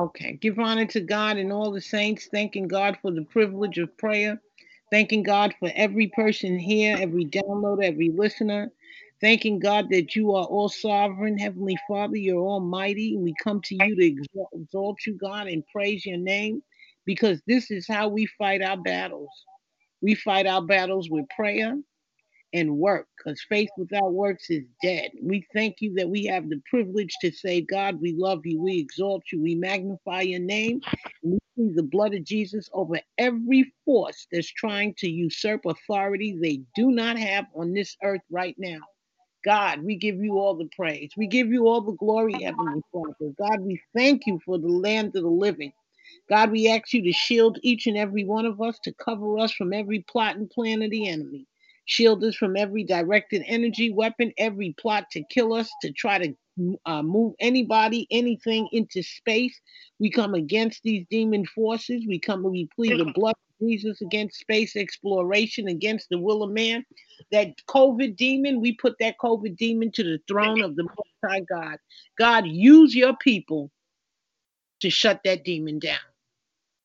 Okay. Give honor to God and all the saints, thanking God for the privilege of prayer, thanking God for every person here, every downloader, every listener. Thanking God that you are all sovereign, Heavenly Father, you're almighty. And we come to you to exalt, exalt you, God, and praise your name because this is how we fight our battles. We fight our battles with prayer, and work because faith without works is dead. We thank you that we have the privilege to say, God, we love you, we exalt you, we magnify your name, we plead the blood of Jesus over every force that's trying to usurp authority they do not have on this earth right now. God, we give you all the praise. We give you all the glory, Heavenly Father. God, we thank you for the land of the living. God, we ask you to shield each and every one of us, to cover us from every plot and plan of the enemy. Shield us from every directed energy weapon, every plot to kill us, to try to uh, move anybody, anything into space. We come against these demon forces. We come, we plead the blood of Jesus against space exploration, against the will of man. That COVID demon, we put that COVID demon to the throne of the Most High God. God, use your people to shut that demon down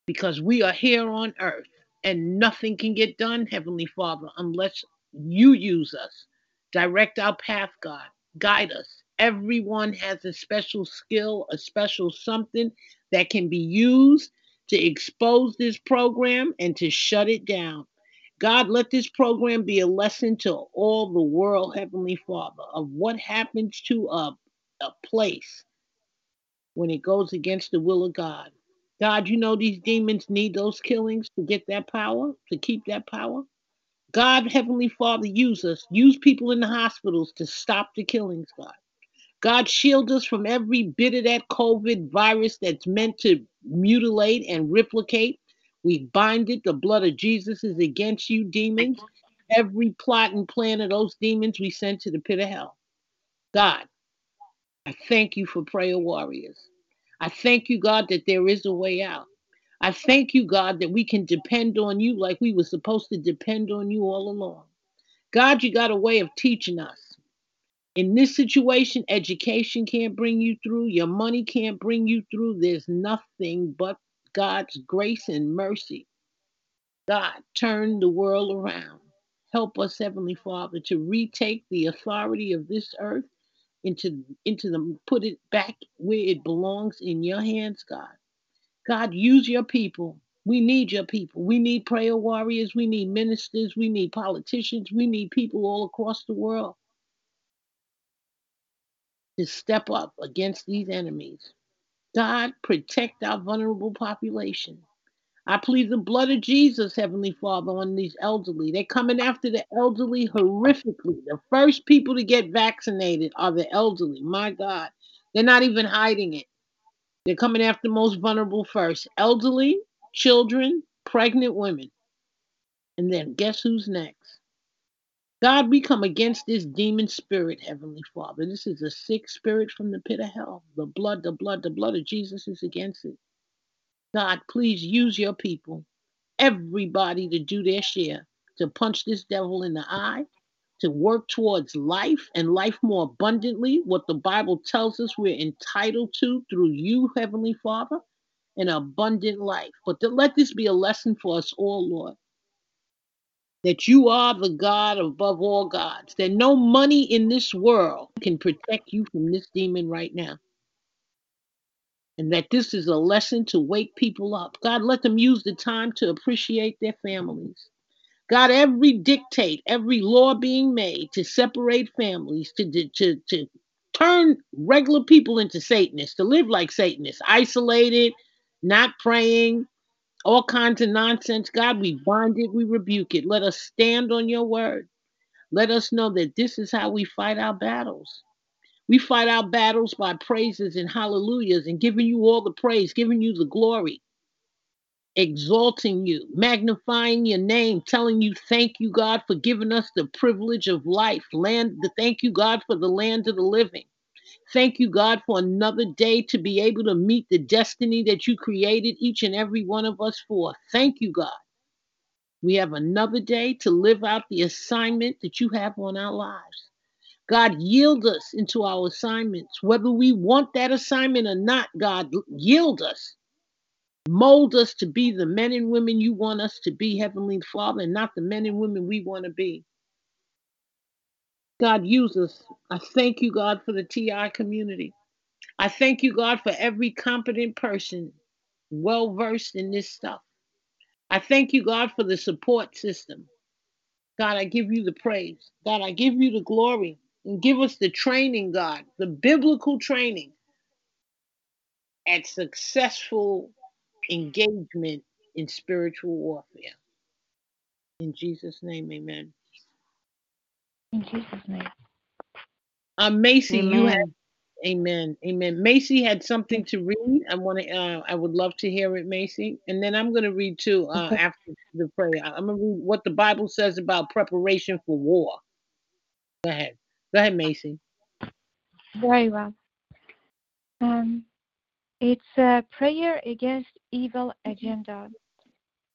because we are here on earth and nothing can get done, Heavenly Father, unless you use us. Direct our path, God. Guide us. Everyone has a special skill, a special something that can be used to expose this program and to shut it down. God, let this program be a lesson to all the world, Heavenly Father, of what happens to a, a place when it goes against the will of God. God, you know these demons need those killings to get that power, to keep that power. God, Heavenly Father, use us. Use people in the hospitals to stop the killings, God. God, shield us from every bit of that COVID virus that's meant to mutilate and replicate. We bind it. The blood of Jesus is against you, demons. Every plot and plan of those demons we send to the pit of hell. God, I thank you for prayer warriors. I thank you, God, that there is a way out. I thank you, God, that we can depend on you like we were supposed to depend on you all along. God, you got a way of teaching us. In this situation, education can't bring you through, your money can't bring you through. There's nothing but God's grace and mercy. God, turn the world around. Help us, Heavenly Father, to retake the authority of this earth into into the put it back where it belongs in your hands, God. God, use your people. We need your people. We need prayer warriors. We need ministers. We need politicians. We need people all across the world to step up against these enemies. God, protect our vulnerable population. I plead the blood of Jesus, Heavenly Father, on these elderly. They're coming after the elderly horrifically. The first people to get vaccinated are the elderly. My God. They're not even hiding it. They're coming after the most vulnerable first elderly, children, pregnant women. And then guess who's next? God, we come against this demon spirit, Heavenly Father. This is a sick spirit from the pit of hell. The blood, the blood, the blood of Jesus is against it. God, please use your people, everybody to do their share, to punch this devil in the eye, to work towards life and life more abundantly, what the Bible tells us we're entitled to through you, Heavenly Father, an abundant life. But let this be a lesson for us all, Lord that you are the God above all gods, that no money in this world can protect you from this demon right now. And that this is a lesson to wake people up. God, let them use the time to appreciate their families. God, every dictate, every law being made to separate families, to, to, to turn regular people into Satanists, to live like Satanists, isolated, not praying, all kinds of nonsense. God, we bind it, we rebuke it. Let us stand on your word. Let us know that this is how we fight our battles. We fight our battles by praises and hallelujahs and giving you all the praise, giving you the glory, exalting you, magnifying your name, telling you thank you, God, for giving us the privilege of life. Land, thank you, God, for the land of the living. Thank you, God, for another day to be able to meet the destiny that you created each and every one of us for. Thank you, God. We have another day to live out the assignment that you have on our lives. God, yield us into our assignments. Whether we want that assignment or not, God, yield us. Mold us to be the men and women you want us to be, Heavenly Father, and not the men and women we want to be. God, use us. I thank you, God, for the TI community. I thank you, God, for every competent person well versed in this stuff. I thank you, God, for the support system. God, I give you the praise. God, I give you the glory. And give us the training, God, the biblical training at successful engagement in spiritual warfare. In Jesus' name, amen. In Jesus' name. Uh, Macy, amen. you have Amen. Amen. Macy had something to read. I want to. Uh, I would love to hear it, Macy. And then I'm going to read too uh, after the prayer. I'm going to read what the Bible says about preparation for war. Go ahead. Go ahead, Macy. Very well. Um, it's a prayer against evil agenda.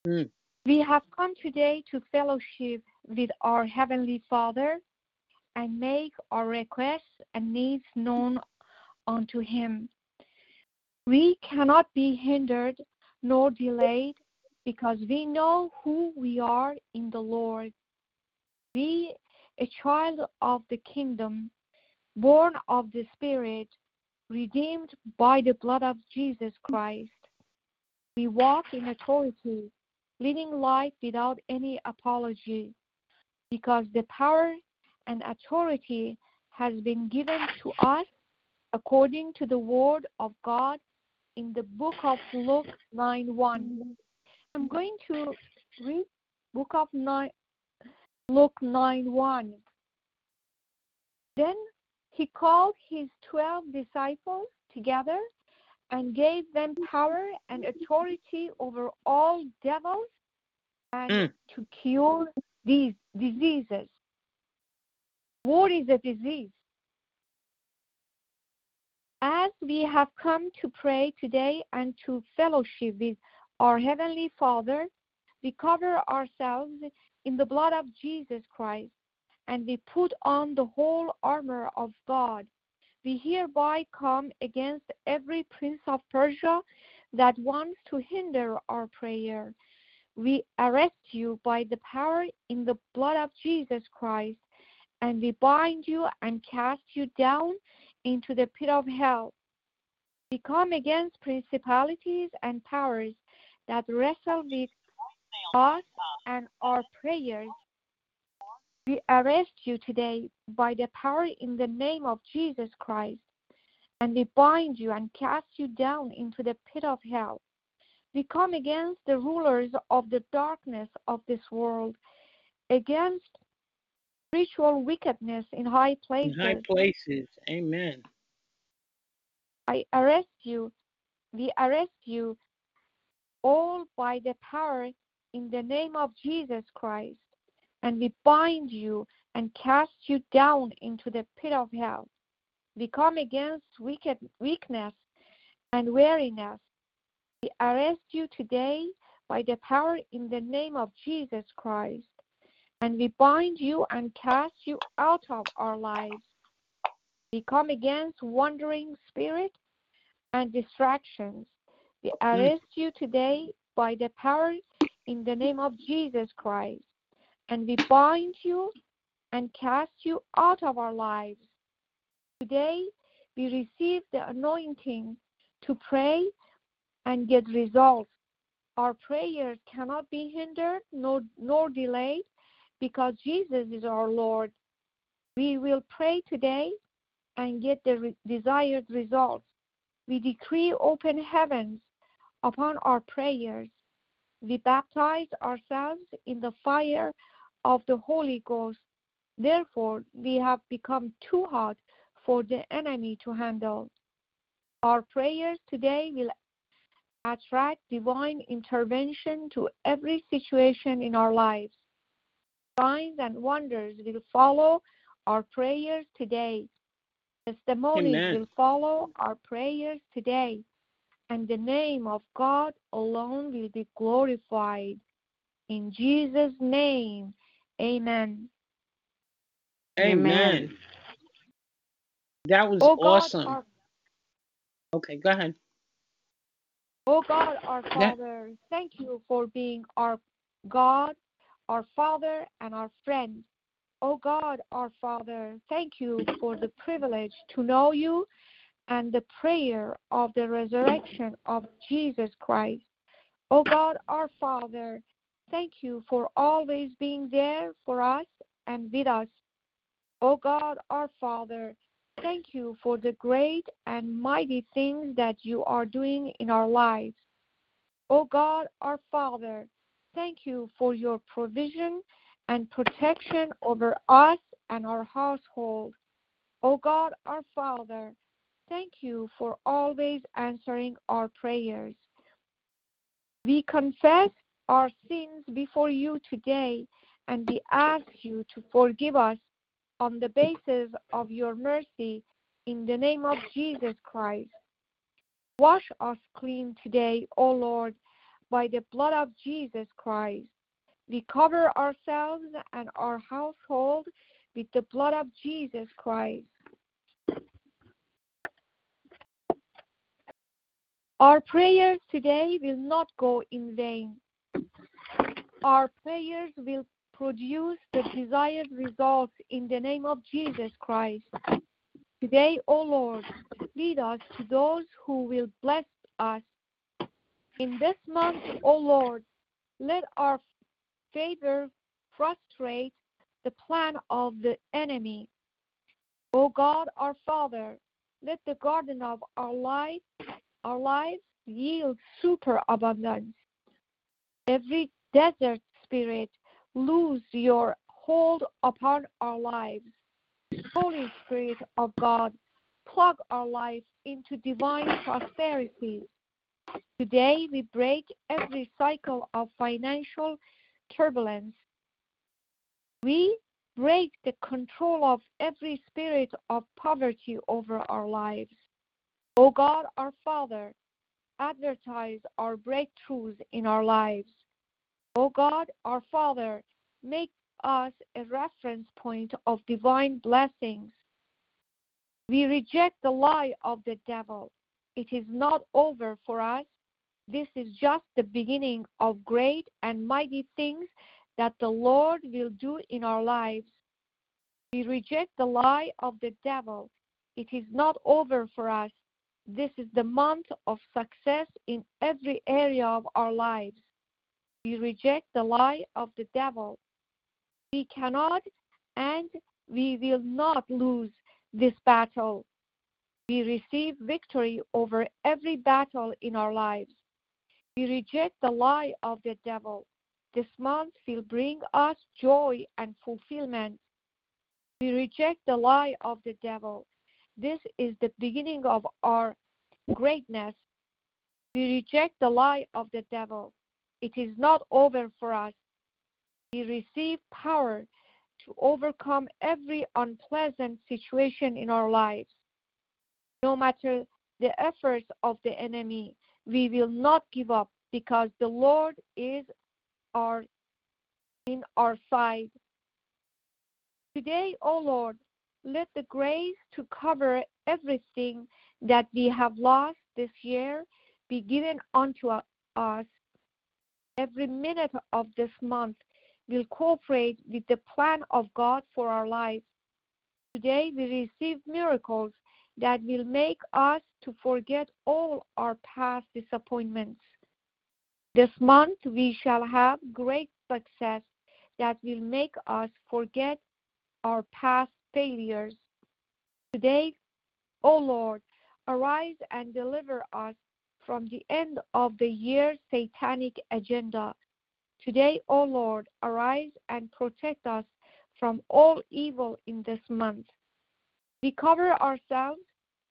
Mm. We have come today to fellowship with our Heavenly Father and make our requests and needs known unto Him. We cannot be hindered nor delayed because we know who we are in the Lord. We, a child of the kingdom, born of the Spirit, redeemed by the blood of Jesus Christ. We walk in authority, living life without any apology, because the power and authority has been given to us according to the word of God in the book of Luke 9 1. I'm going to read book of 9, Luke 9 1. Then he called his 12 disciples together and gave them power and authority over all devils and mm. to cure these diseases. What is a disease? As we have come to pray today and to fellowship with our Heavenly Father, we cover ourselves in the blood of Jesus Christ and we put on the whole armor of God. We hereby come against every prince of Persia that wants to hinder our prayer. We arrest you by the power in the blood of Jesus Christ, and we bind you and cast you down into the pit of hell. We come against principalities and powers that wrestle with us and our prayers. We arrest you today by the power in the name of Jesus Christ, and we bind you and cast you down into the pit of hell. We come against the rulers of the darkness of this world, against spiritual wickedness in high places. In high places. Amen. I arrest you. We arrest you all by the power in the name of Jesus Christ. And we bind you and cast you down into the pit of hell. We come against wicked, weakness and weariness. We arrest you today by the power in the name of Jesus Christ. And we bind you and cast you out of our lives. We come against wandering spirit and distractions. We hmm. arrest you today by the power in the name of Jesus Christ, and we bind you and cast you out of our lives. Today, we receive the anointing to pray and get results. Our prayers cannot be hindered nor, nor delayed because Jesus is our Lord. We will pray today and get the re- desired results. We decree open heavens upon our prayers. We baptize ourselves in the fire of the Holy Ghost. Therefore, we have become too hot for the enemy to handle. Our prayers today will attract divine intervention to every situation in our lives. Signs and wonders will follow our prayers today. Testimonies Amen. will follow our prayers today, and the name of God alone will be glorified. In Jesus' name, amen. Amen. That was Oh God, awesome. our, Okay, go ahead. oh God, our Yeah. Father, thank you for being our God, our Father, and our friend. Oh God, our Father, thank you for the privilege to know you and the prayer of the resurrection of Jesus Christ. Oh God, our Father, thank you for always being there for us and with us. Oh God, our Father, thank you for the great and mighty things that you are doing in our lives. Oh God, our Father, thank you for your provision and protection over us and our household. Oh God, our Father, thank you for always answering our prayers. We confess our sins before you today and we ask you to forgive us on the basis of your mercy in the name of Jesus Christ. Wash us clean today, O Lord, by the blood of Jesus Christ. We cover ourselves and our household with the blood of Jesus Christ. Our prayers today will not go in vain. Our prayers will produce the desired results in the name of Jesus Christ. Today, O Lord, lead us to those who will bless us. In this month, O Lord, let our favor frustrate the plan of the enemy. O God, our Father, let the garden of our life, our lives yield superabundance. Every desert spirit, lose your hold upon our lives. Holy Spirit of God, plug our lives into divine prosperity. Today we break every cycle of financial turbulence. We break the control of every spirit of poverty over our lives. O God, our Father, advertise our breakthroughs in our lives. O God, our Father, make us a reference point of divine blessings. We reject the lie of the devil. It is not over for us. This is just the beginning of great and mighty things that the Lord will do in our lives. We reject the lie of the devil. It is not over for us. This is the month of success in every area of our lives. We reject the lie of the devil. We cannot and we will not lose this battle. We receive victory over every battle in our lives. We reject the lie of the devil. This month will bring us joy and fulfillment. We reject the lie of the devil. This is the beginning of our greatness. We reject the lie of the devil. It is not over for us. We receive power to overcome every unpleasant situation in our lives. No matter the efforts of the enemy, we will not give up because the Lord is our in our side. Today, O Lord, let the grace to cover everything that we have lost this year be given unto us. Every minute of this month will cooperate with the plan of God for our lives. Today we receive miracles that will make us to forget all our past disappointments. This month we shall have great success that will make us forget our past failures. Today, O Lord, arise and deliver us from the end of the year satanic agenda. Today, O Lord, arise and protect us from all evil in this month. We cover ourselves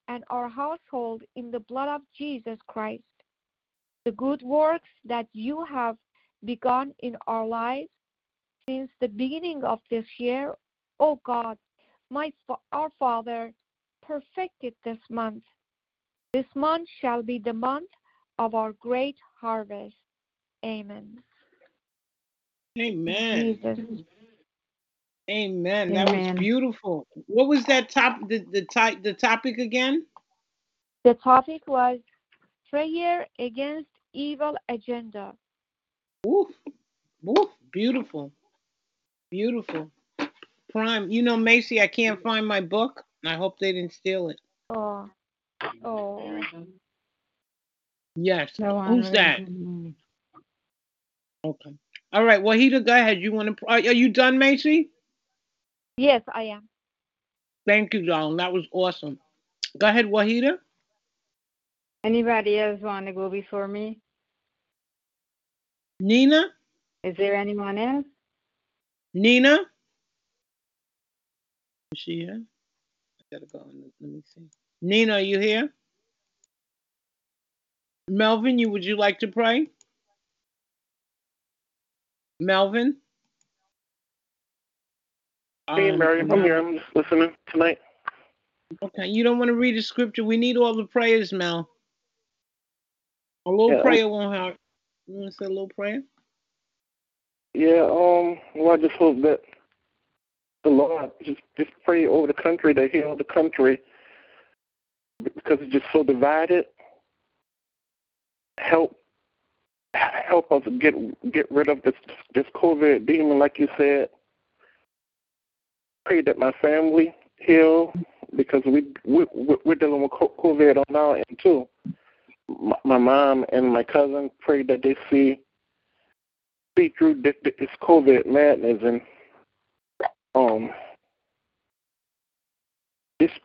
and our household in the blood of Jesus Christ. The good works that you have begun in our lives since the beginning of this year, O God, my our Father, perfected this month. This month shall be the month of our great harvest. Amen. Amen. Jesus. Amen. That Amen. was beautiful. What was that top the the type the topic again? The topic was prayer against evil agenda. Woof. Woof. Beautiful. Beautiful. Prime. You know, Macy, I can't find my book. I hope they didn't steal it. Oh, oh, Yes. No, Who's that? Okay. All right. Wahida, go ahead. You want to? Are, are you done, Macy? yes, I am. Thank you, darling. That was awesome. Go ahead, Wahida. Anybody else want to go before me? Nina. Is there anyone else? Nina. Is she here? I gotta go. Let me see. Nina, are you here? Melvin, you would you like to pray? Melvin. Hey, Um, Mary, I'm here. I'm just listening tonight. Okay, you don't want to read the scripture. We need all the prayers, Mel. A little Yeah. prayer won't hurt. You want to say a little prayer? Yeah, um, well, I just hope that the Lord just just pray over the country to heal the country because it's just so divided. Help help us get get rid of this this COVID demon, like you said. Pray that my family heal because we, we we're dealing with COVID on our end too. My, my mom and my cousin pray that they see see through this, this COVID madness and um just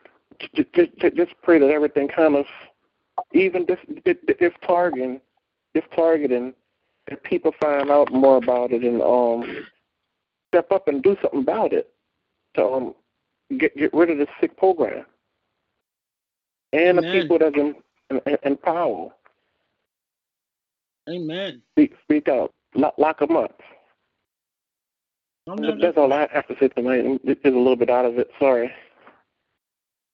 just just, just pray that everything kind of even this this, this targeting this targeting that people find out more about it and um step up and do something about it to um get get rid of this sick program and the people that's in, in, in power Amen. speak speak out lock, lock them up No, no, That's all I have to say tonight. It's a little bit out of it. Sorry.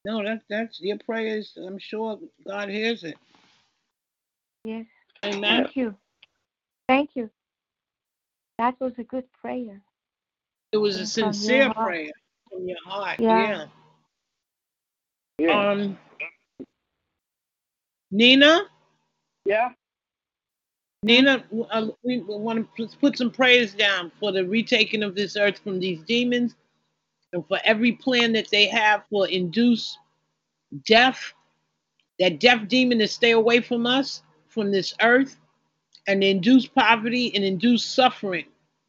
No, that, that's your prayers. I'm sure God hears it. Yes, Amen. thank you, thank you. That was a good prayer. It was a sincere heart. prayer from your heart. Yeah. Yeah. Yeah. Um, Nina, yeah. Nina, uh, we want to put some prayers down for the retaking of this earth from these demons, and for every plan that they have for induce death. That death demon to stay away from us, from this earth, and induce poverty and induce suffering.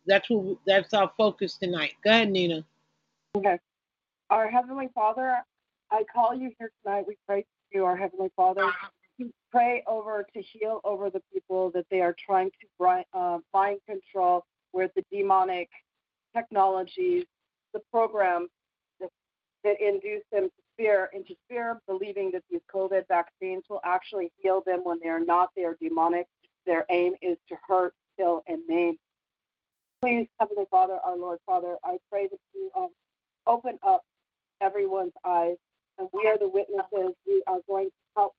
That's what. That's our focus tonight. Go ahead, Nina. Okay. Our Heavenly Father, I call you here tonight. We pray to you, our Heavenly Father. Pray over to heal over the people that they are trying to uh, mind control with the demonic technologies, the programs that, that induce them to fear, into fear, believing that these COVID vaccines will actually heal them when they are not. They are demonic. Their aim is to hurt, kill, and maim. Please, Heavenly Father, our Lord Father, I pray that you um, open up everyone's eyes, and we are the witnesses. We are going to help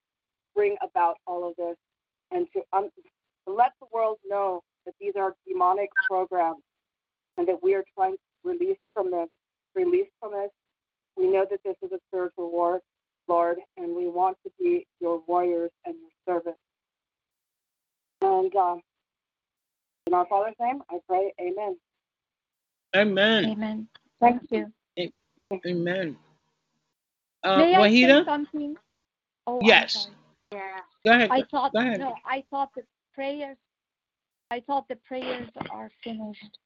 bring about all of this and to, um, to let the world know that these are demonic programs and that we are trying to release from this. Release from this. We know that this is a spiritual war, Lord, and we want to be your warriors and your servants. And um, in our Father's name, I pray, Amen. Amen. Amen. Thank you. Amen. Uh, May I say something? Oh, Yes. sorry. go ahead. I thought Go ahead. no, I thought the prayers I thought the prayers are finished.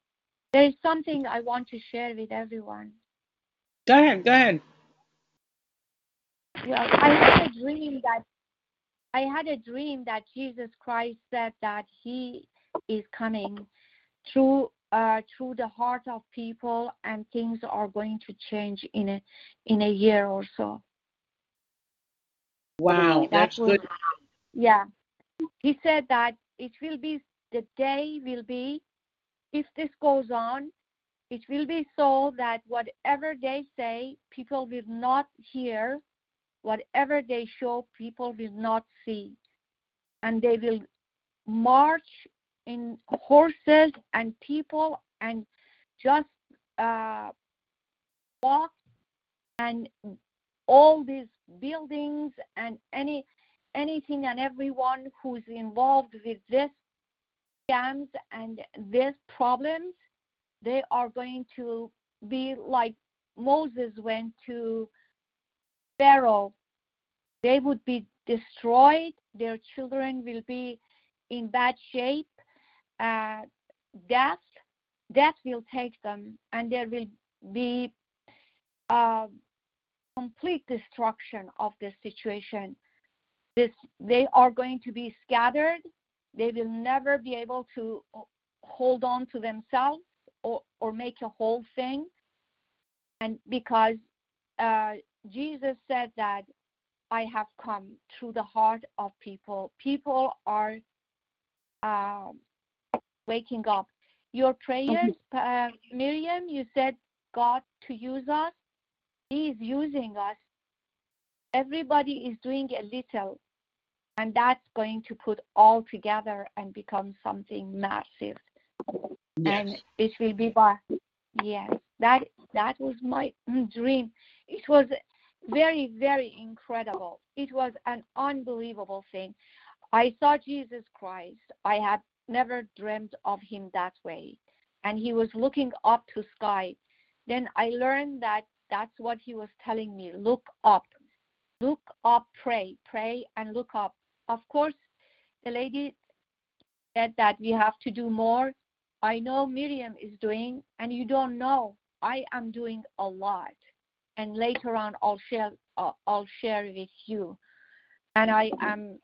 There is something I want to share with everyone. Go ahead. Go ahead. Well, I had a dream that I had a dream that Jesus Christ said that he is coming through uh, through the heart of people and things are going to change in a in a year or so. Wow, That that's was- good. Yeah. He said that it will be the day will be if this goes on, it will be so that whatever they say, people will not hear. Whatever they show, people will not see. And they will march in horses and people and just uh, walk and all these buildings and any anything and everyone who's involved with this scams and these problems, they are going to be like Moses went to Pharaoh. They would be destroyed. Their children will be in bad shape. Uh, death, death will take them, and there will be uh, complete destruction of this situation. This, they are going to be scattered. They will never be able to hold on to themselves or, or make a whole thing. And because uh, Jesus said that I have come through the heart of people, people are uh, waking up. Your prayers, uh, Miriam, you said God to use us. He is using us. Everybody is doing a little, and that's going to put all together and become something massive. Yes. And it will be by yes, that that was my mm, dream. It was very, very incredible. It was an unbelievable thing. I saw Jesus Christ. I had never dreamed of him that way. And he was looking up to sky. Then I learned that that's what he was telling me. Look up. Look up, pray, pray and look up. Of course, the lady said that we have to do more. I know Miriam is doing, and you don't know. I am doing a lot. And later on, I'll share. Uh, I'll share with you. And I am,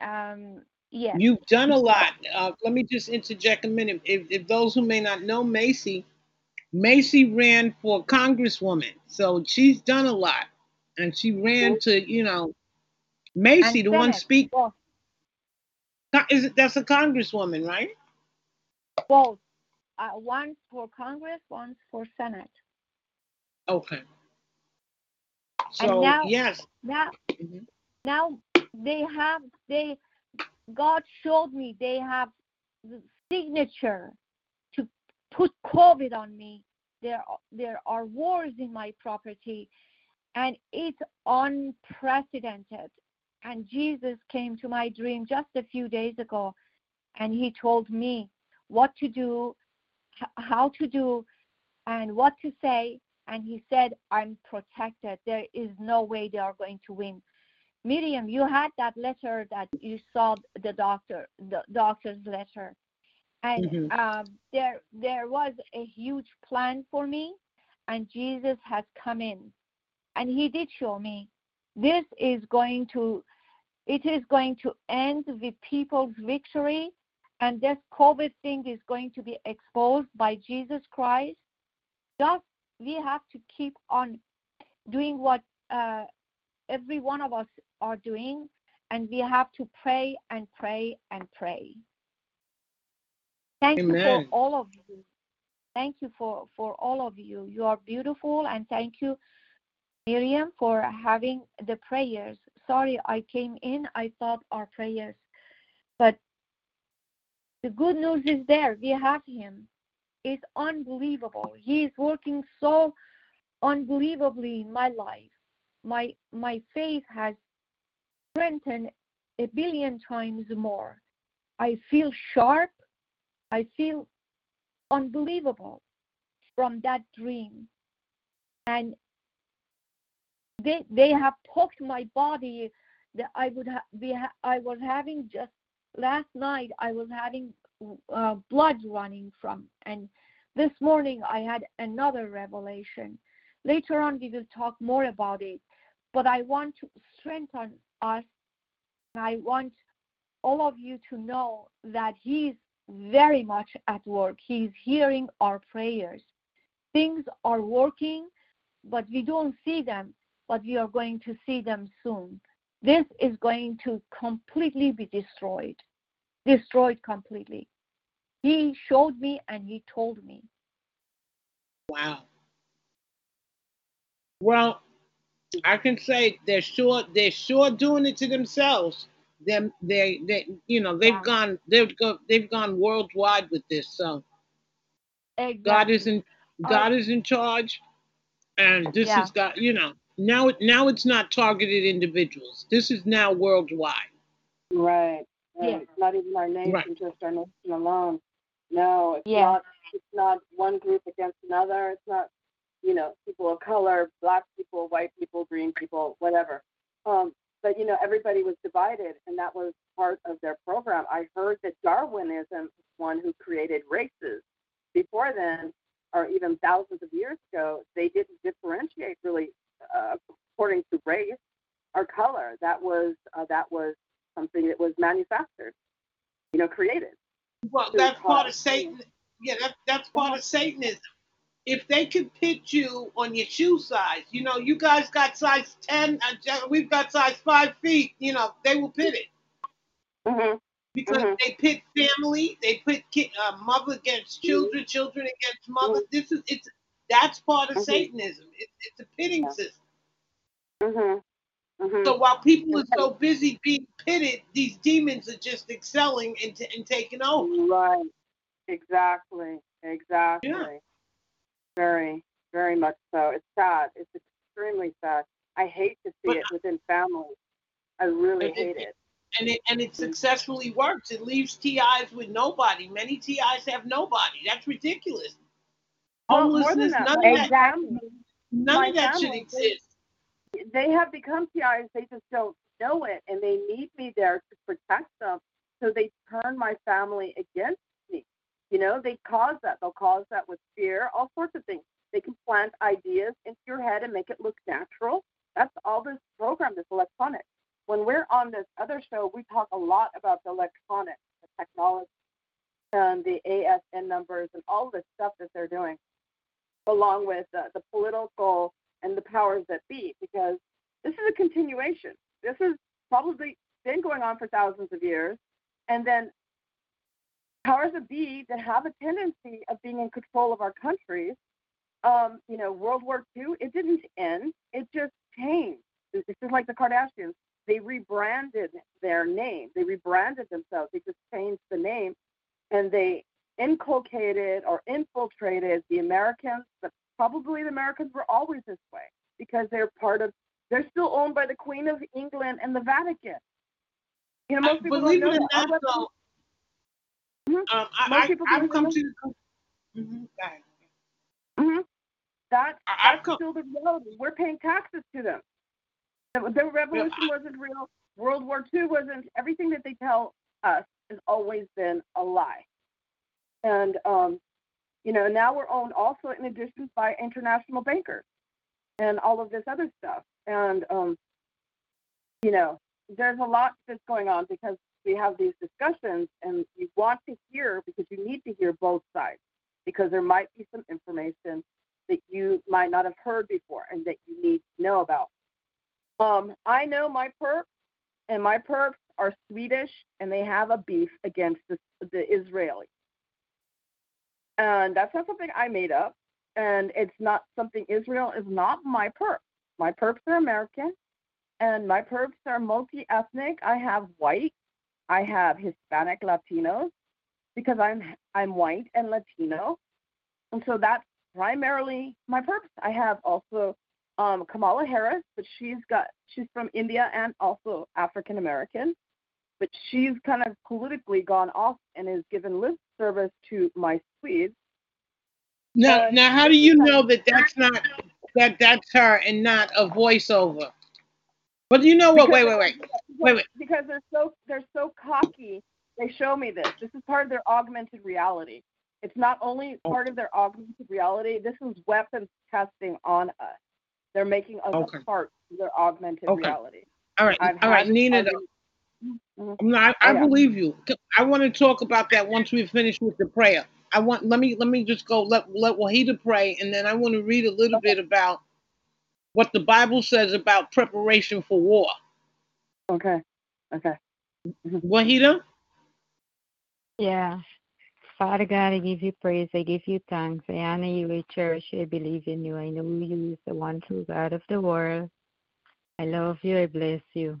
um, yes. You've done a lot. Uh, let me just interject a minute. If, if those who may not know Macy, Macy ran for congresswoman, so she's done a lot, and she ran to you know, Macy, And the one Senate, speak. both, Is it that's a congresswoman, right? both. Uh, one for Congress, one for Senate. Okay. So now- yes. Now, Mhm. now they have they god showed me they have the signature to put covid on me there there are wars in my property and it's unprecedented and jesus came to my dream just a few days ago and he told me what to do how to do and what to say and he said i'm protected. There is no way they are going to win. Miriam, you had that letter that you saw the doctor, the doctor's letter, and Mhm. um, there there was a huge plan for me, and Jesus has come in, and He did show me this is going to, it is going to end with people's victory, and this COVID thing is going to be exposed by Jesus Christ. Just we have to keep on doing what uh, every one of us are doing, and we have to pray and pray and pray. Thank you for all of you. Thank you for, for all of you. You are beautiful, and thank you, Miriam, for having the prayers. Sorry, I came in, I thought our prayers, but the good news is there. We have him. It's unbelievable. He is working so unbelievably in my life. My my faith has strengthened a billion times more. I feel sharp. I feel unbelievable from that dream. And they they have poked my body that I would ha- be ha- I was having just last night I was having uh, blood running from and this morning I had another revelation. Later on we will talk more about it, but I want to strengthen us I want all of you to know that he's very much at work. He's hearing our prayers. Things are working, but we don't see them, but we are going to see them soon. This is going to completely be destroyed, destroyed completely. He showed me and he told me. Wow. Well, I can say they're sure they're sure doing it to themselves. Them they they you know they've Wow. gone they've go they've gone worldwide with this. So God is in uh, God is in charge. and this Yeah. has got you know now it now it's not targeted individuals. This is now worldwide. Right. right. Yeah. It's not even our nation, Right. just our nation alone. No, it's Yeah. not. It's not one group against another. It's not, you know, people of color, black people, white people, green people, whatever. Um, but you know, everybody was divided, and that was part of their program. I heard that Darwinism is one who created races. Before then, or even thousands of years ago, they didn't differentiate really uh, according to race or color. That was uh, that was something that was manufactured, you know, created. Well, that's part of. Satan. Yeah, that, that's part of Satanism. If they could pit you on your shoe size, you know, you guys got size 10, uh, we've got size 5 feet, you know, they will pit it. Mm-hmm. Because Mhm. they pit family, they pit ki- uh, mother against children, children against mother. This is, it's, that's part of Mhm. Satanism. It's, it's a pitting Yeah. system. Mm-hmm. Mm-hmm. So while people are so busy being pitted, these demons are just excelling and, t- and taking over. Right. Exactly. Exactly. Yeah. Very, very much so. It's sad. It's extremely sad. I hate to see But- it within families. I really hate it- it. and it and it successfully works. It leaves TIs with nobody. Many TIs have nobody. That's ridiculous. Well, Homelessness, that, none of that, family- none of that should exist. they have become TIs. They just don't know it, and they need me there to protect them. So they turn my family against me. You know, they cause that. They'll cause that with fear, all sorts of things. They can plant ideas into your head and make it look natural. That's all this program, this electronic. When we're on this other show, we talk a lot about the electronics, the technology, and the ASN numbers and all the stuff that they're doing, along with uh, the political and the powers that be, because this is a continuation. This has probably been going on for thousands of years. And then powers that be that have a tendency of being in control of our countries. Um, you know, World War II, it didn't end, it just changed. It's just like the Kardashians. They rebranded their name, they rebranded themselves, they just changed the name and they inculcated or infiltrated the Americans, but probably the Americans were always this way because they're part of, they're still owned by the Queen of England and the Vatican. You know, most people Believe don't know that. Our not, weapons- though, Mhm. um, I, Most I, people I've come to the con- Mhm, go ahead. hmm That's, I- that's come- still the reality. We're paying taxes to them. The, the revolution wasn't real. World War II wasn't. Everything that they tell us has always been a lie. And um, you know, now we're owned also in addition by international bankers and all of this other stuff. And um, you know, there's a lot that's going on because we have these discussions, and you want to hear because you need to hear both sides because there might be some information that you might not have heard before and that you need to know about. Um, I know my perps, and my perps are Swedish, and they have a beef against the, the Israelis. And that's not something I made up, and it's not something Israel is not my perp. My perps are American, and my perps are multi-ethnic. I have white, I have Hispanic, Latinos, because I'm I'm white and Latino, and so that's primarily my purpose. I have also um, Kamala Harris, but she's got she's from India and also African American, but she's kind of politically gone off and has given lip service to my Swedes. Now, now, how do you know that that's not that that's her and not a voiceover? But you know what? Wait, wait, wait, wait, wait. Because they're so they're so cocky. They show me this. This is part of their augmented reality. It's not only oh. part of their augmented reality. This is weapons testing on us. They're making us Okay. a part of their augmented Okay. reality. All right, I've all right, Nina. Mm-hmm. No, I, I oh, Yeah. believe you. I want to talk about that once we finish with the prayer. I want let me let me just go let let Wahida pray, and then I want to read a little bit about what the Bible says about preparation for war. Okay. Okay. Mm-hmm. Wahida, Yeah. Father God, I give you praise. I give you thanks. I honor you. I cherish you. I believe in you. I know you is the one true God of the world. I love you. I bless you.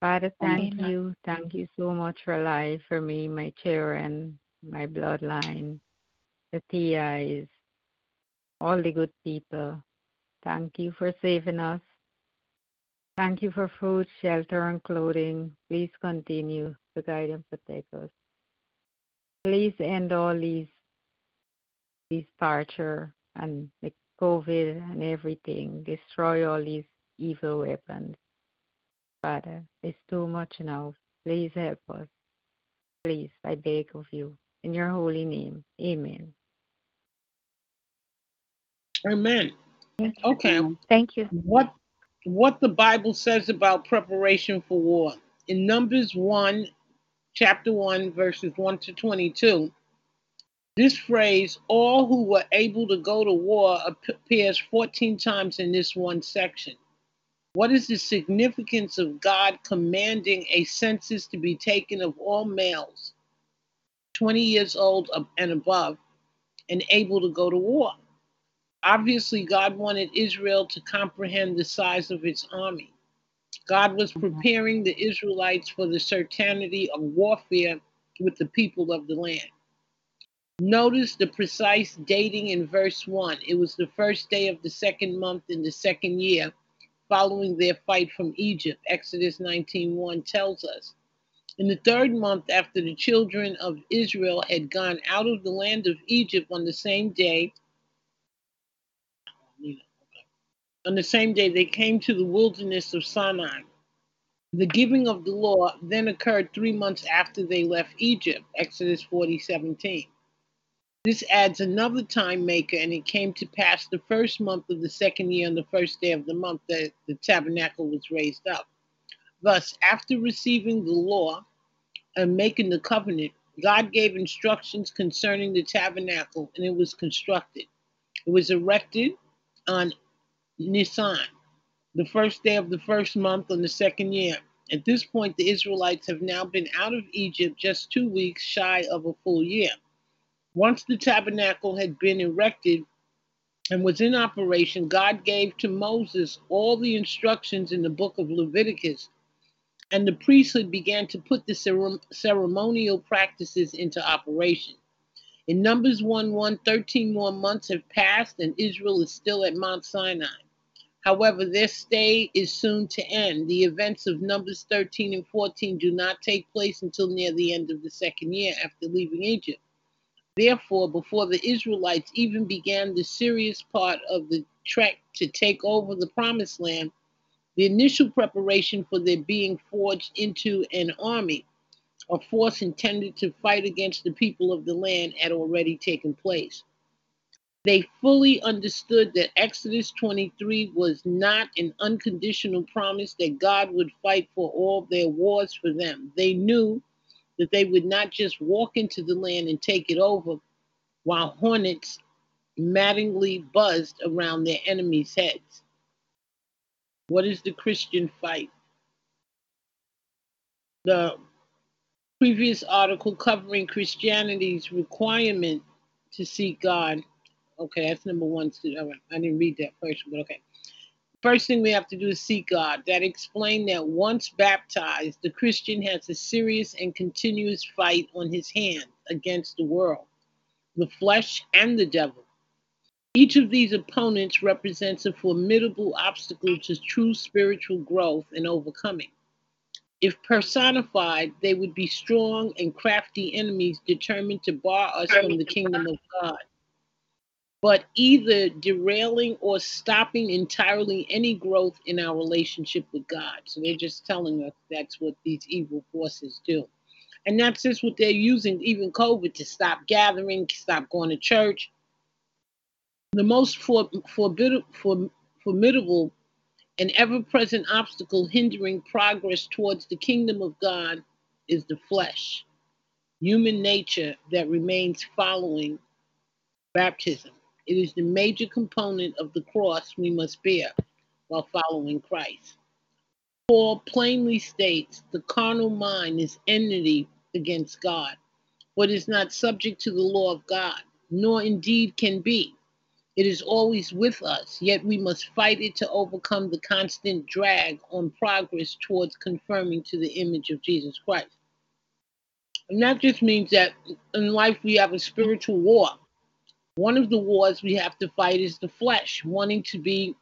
Father, thank Amen. you. Thank you so much for life, for me, my children, my bloodline, the TIs, all the good people. Thank you for saving us. Thank you for food, shelter, and clothing. Please continue to guide and protect us. Please end all these these torture and the COVID and everything. Destroy all these evil weapons. Father, uh, it's too much now. Please help us. Please, I beg of you. In your holy name. Amen. Amen. Okay. Thank you. What what the Bible says about preparation for war. In Numbers 1, chapter 1, verses 1 to 22, this phrase, all who were able to go to war, appears 14 times in this one section. What is the significance of God commanding a census to be taken of all males 20 years old and above and able to go to war? Obviously, God wanted Israel to comprehend the size of its army. God was mm-hmm. preparing the Israelites for the certainty of warfare with the people of the land. Notice the precise dating in verse 1. It was the first day of the second month in the second year following their fight from Egypt. Exodus 19:1 tells us. In the third month after the children of Israel had gone out of the land of Egypt on the same day, on the same day they came to the wilderness of Sinai. The giving of the law then occurred three months after they left Egypt, Exodus 40 17. This adds another time maker, and it came to pass the first month of the second year on the first day of the month that the tabernacle was raised up. Thus, after receiving the law and making the covenant, God gave instructions concerning the tabernacle, and it was constructed. It was erected on Nisan, the first day of the first month on the second year. At this point, the Israelites have now been out of Egypt just two weeks shy of a full year. Once the tabernacle had been erected and was in operation, God gave to Moses all the instructions in the book of Leviticus, and the priesthood began to put the ceremonial practices into operation. In Numbers 1 1, 13 more months have passed, and Israel is still at Mount Sinai. However, their stay is soon to end. The events of Numbers 13 and 14 do not take place until near the end of the second year after leaving Egypt. Therefore, before the Israelites even began the serious part of the trek to take over the promised land, the initial preparation for their being forged into an army a force intended to fight against the people of the land had already taken place. They fully understood that Exodus 23 was not an unconditional promise that God would fight for all their wars for them. They knew that they would not just walk into the land and take it over while hornets maddeningly buzzed around their enemies' heads. What is the Christian fight? The previous article covering Christianity's requirement to seek God Okay, that's number one. I didn't read that first, but okay. First thing we have to do is seek God. That explained that once baptized, the Christian has a serious and continuous fight on his hands against the world, the flesh, and the devil. Each of these opponents represents a formidable obstacle to true spiritual growth and overcoming. If personified, they would be strong and crafty enemies determined to bar us from the kingdom of God but either derailing or stopping entirely any growth in our relationship with God. So they're just telling us that's what these evil forces do. And that's just what they're using, even COVID, to stop gathering, stop going to church. The most for, forbid, for, formidable and ever present obstacle hindering progress towards the kingdom of God is the flesh, human nature that remains following baptism. It is the major component of the cross we must bear. while following Christ. Paul plainly states the carnal mind is enmity against God, but is not subject to the law of God, nor indeed can be. It is always with us, yet we must fight it to overcome the constant drag on progress towards conforming to the image of Jesus Christ. And that just means that in life we have a spiritual war. One of the wars we have to fight is the flesh, wanting to be,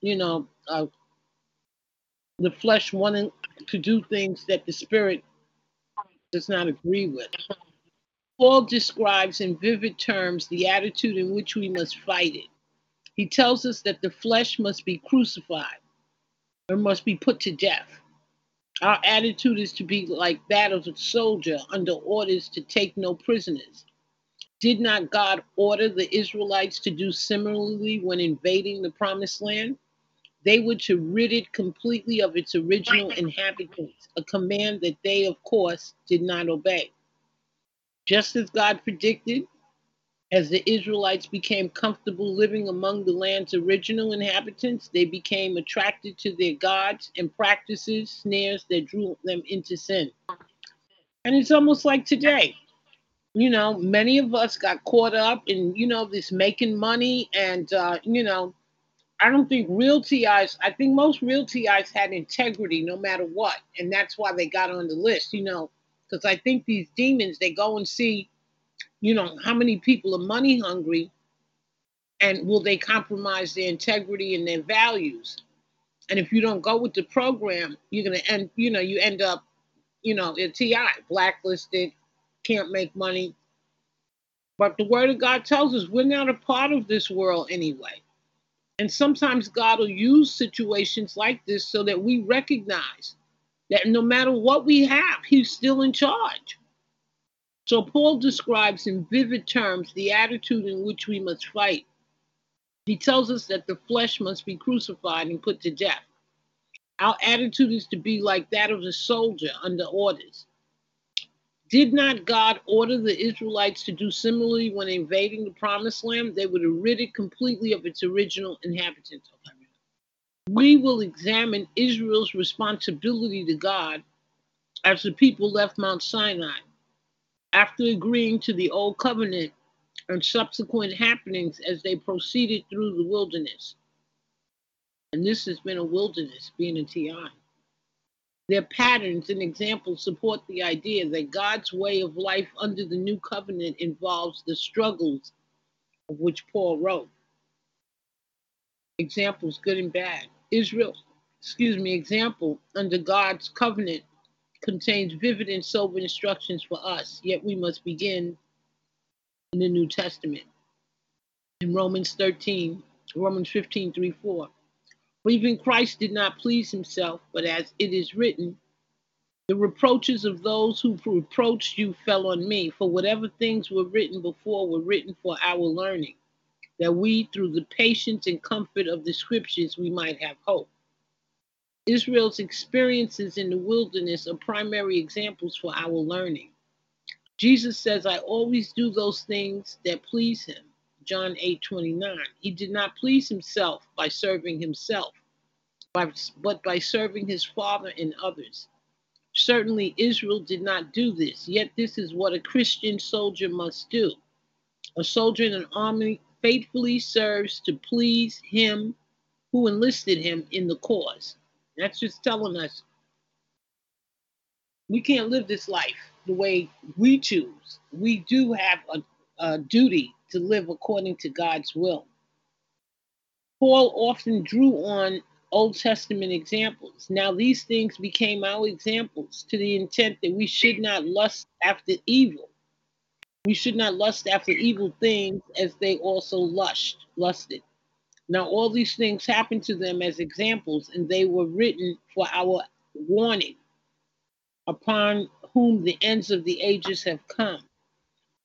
you know, uh, the flesh wanting to do things that the spirit does not agree with. Paul describes in vivid terms the attitude in which we must fight it. He tells us that the flesh must be crucified or must be put to death. Our attitude is to be like that of a soldier under orders to take no prisoners. Did not God order the Israelites to do similarly when invading the promised land? They were to rid it completely of its original inhabitants, a command that they, of course, did not obey. Just as God predicted, as the Israelites became comfortable living among the land's original inhabitants, they became attracted to their gods and practices, snares that drew them into sin. And it's almost like today. You know, many of us got caught up in, you know, this making money. And, uh, you know, I don't think real TIs, I think most real TIs had integrity no matter what. And that's why they got on the list, you know because I think these demons, they go and see, you know, how many people are money hungry and will they compromise their integrity and their values? And if you don't go with the program, you're going to end, you know, you end up, you know, in TI, blacklisted, can't make money. But the word of God tells us we're not a part of this world anyway. And sometimes God will use situations like this so that we recognize that no matter what we have, he's still in charge. So Paul describes in vivid terms the attitude in which we must fight. He tells us that the flesh must be crucified and put to death. Our attitude is to be like that of a soldier under orders. Did not God order the Israelites to do similarly when invading the promised land? They would have rid it completely of its original inhabitants. We will examine Israel's responsibility to God as the people left Mount Sinai after agreeing to the Old Covenant and subsequent happenings as they proceeded through the wilderness. And this has been a wilderness, being a TI. Their patterns and examples support the idea that God's way of life under the new covenant involves the struggles of which Paul wrote. Examples good and bad. Israel, excuse me, example under God's covenant contains vivid and sober instructions for us, yet we must begin in the New Testament. In Romans 13, Romans 15, 3, 4. For even Christ did not please himself, but as it is written, the reproaches of those who reproached you fell on me, for whatever things were written before were written for our learning that we, through the patience and comfort of the scriptures, we might have hope. Israel's experiences in the wilderness are primary examples for our learning. Jesus says, I always do those things that please him. John 8 29. He did not please himself by serving himself, but by serving his Father and others. Certainly, Israel did not do this, yet, this is what a Christian soldier must do. A soldier in an army faithfully serves to please him who enlisted him in the cause. That's just telling us we can't live this life the way we choose. We do have a, a duty to live according to God's will. Paul often drew on Old Testament examples. Now, these things became our examples to the intent that we should not lust after evil we should not lust after evil things as they also lust, lusted. Now all these things happened to them as examples, and they were written for our warning, upon whom the ends of the ages have come.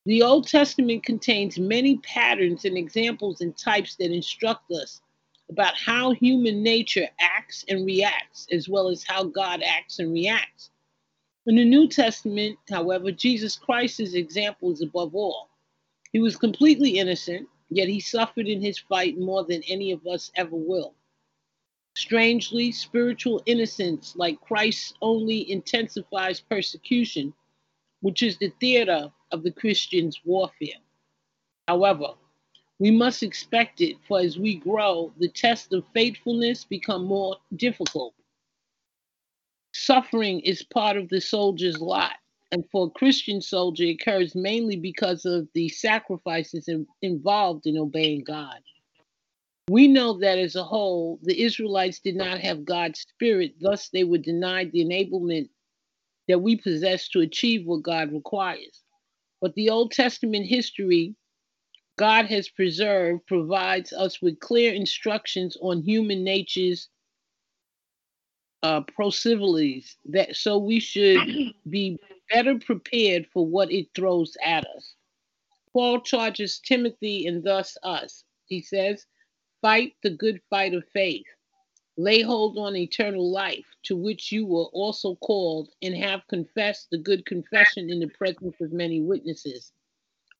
The Old Testament contains many patterns and examples and types that instruct us about how human nature acts and reacts, as well as how God acts and reacts. In the New Testament, however, Jesus Christ's example is above all. He was completely innocent, yet he suffered in his fight more than any of us ever will. Strangely, spiritual innocence, like Christ, only intensifies persecution, which is the theater of the Christian's warfare. However, we must expect it, for as we grow, the test of faithfulness become more difficult. Suffering is part of the soldier's lot, and for a Christian soldier, it occurs mainly because of the sacrifices in, involved in obeying God. We know that as a whole, the Israelites did not have God's spirit, thus, they were denied the enablement that we possess to achieve what God requires. But the Old Testament history God has preserved provides us with clear instructions on human nature's uh, proclivities that so we should be better prepared for what it throws at us. Paul charges Timothy and thus us. He says, Fight the good fight of faith. Lay hold on eternal life, to which you were also called, and have confessed the good confession in the presence of many witnesses.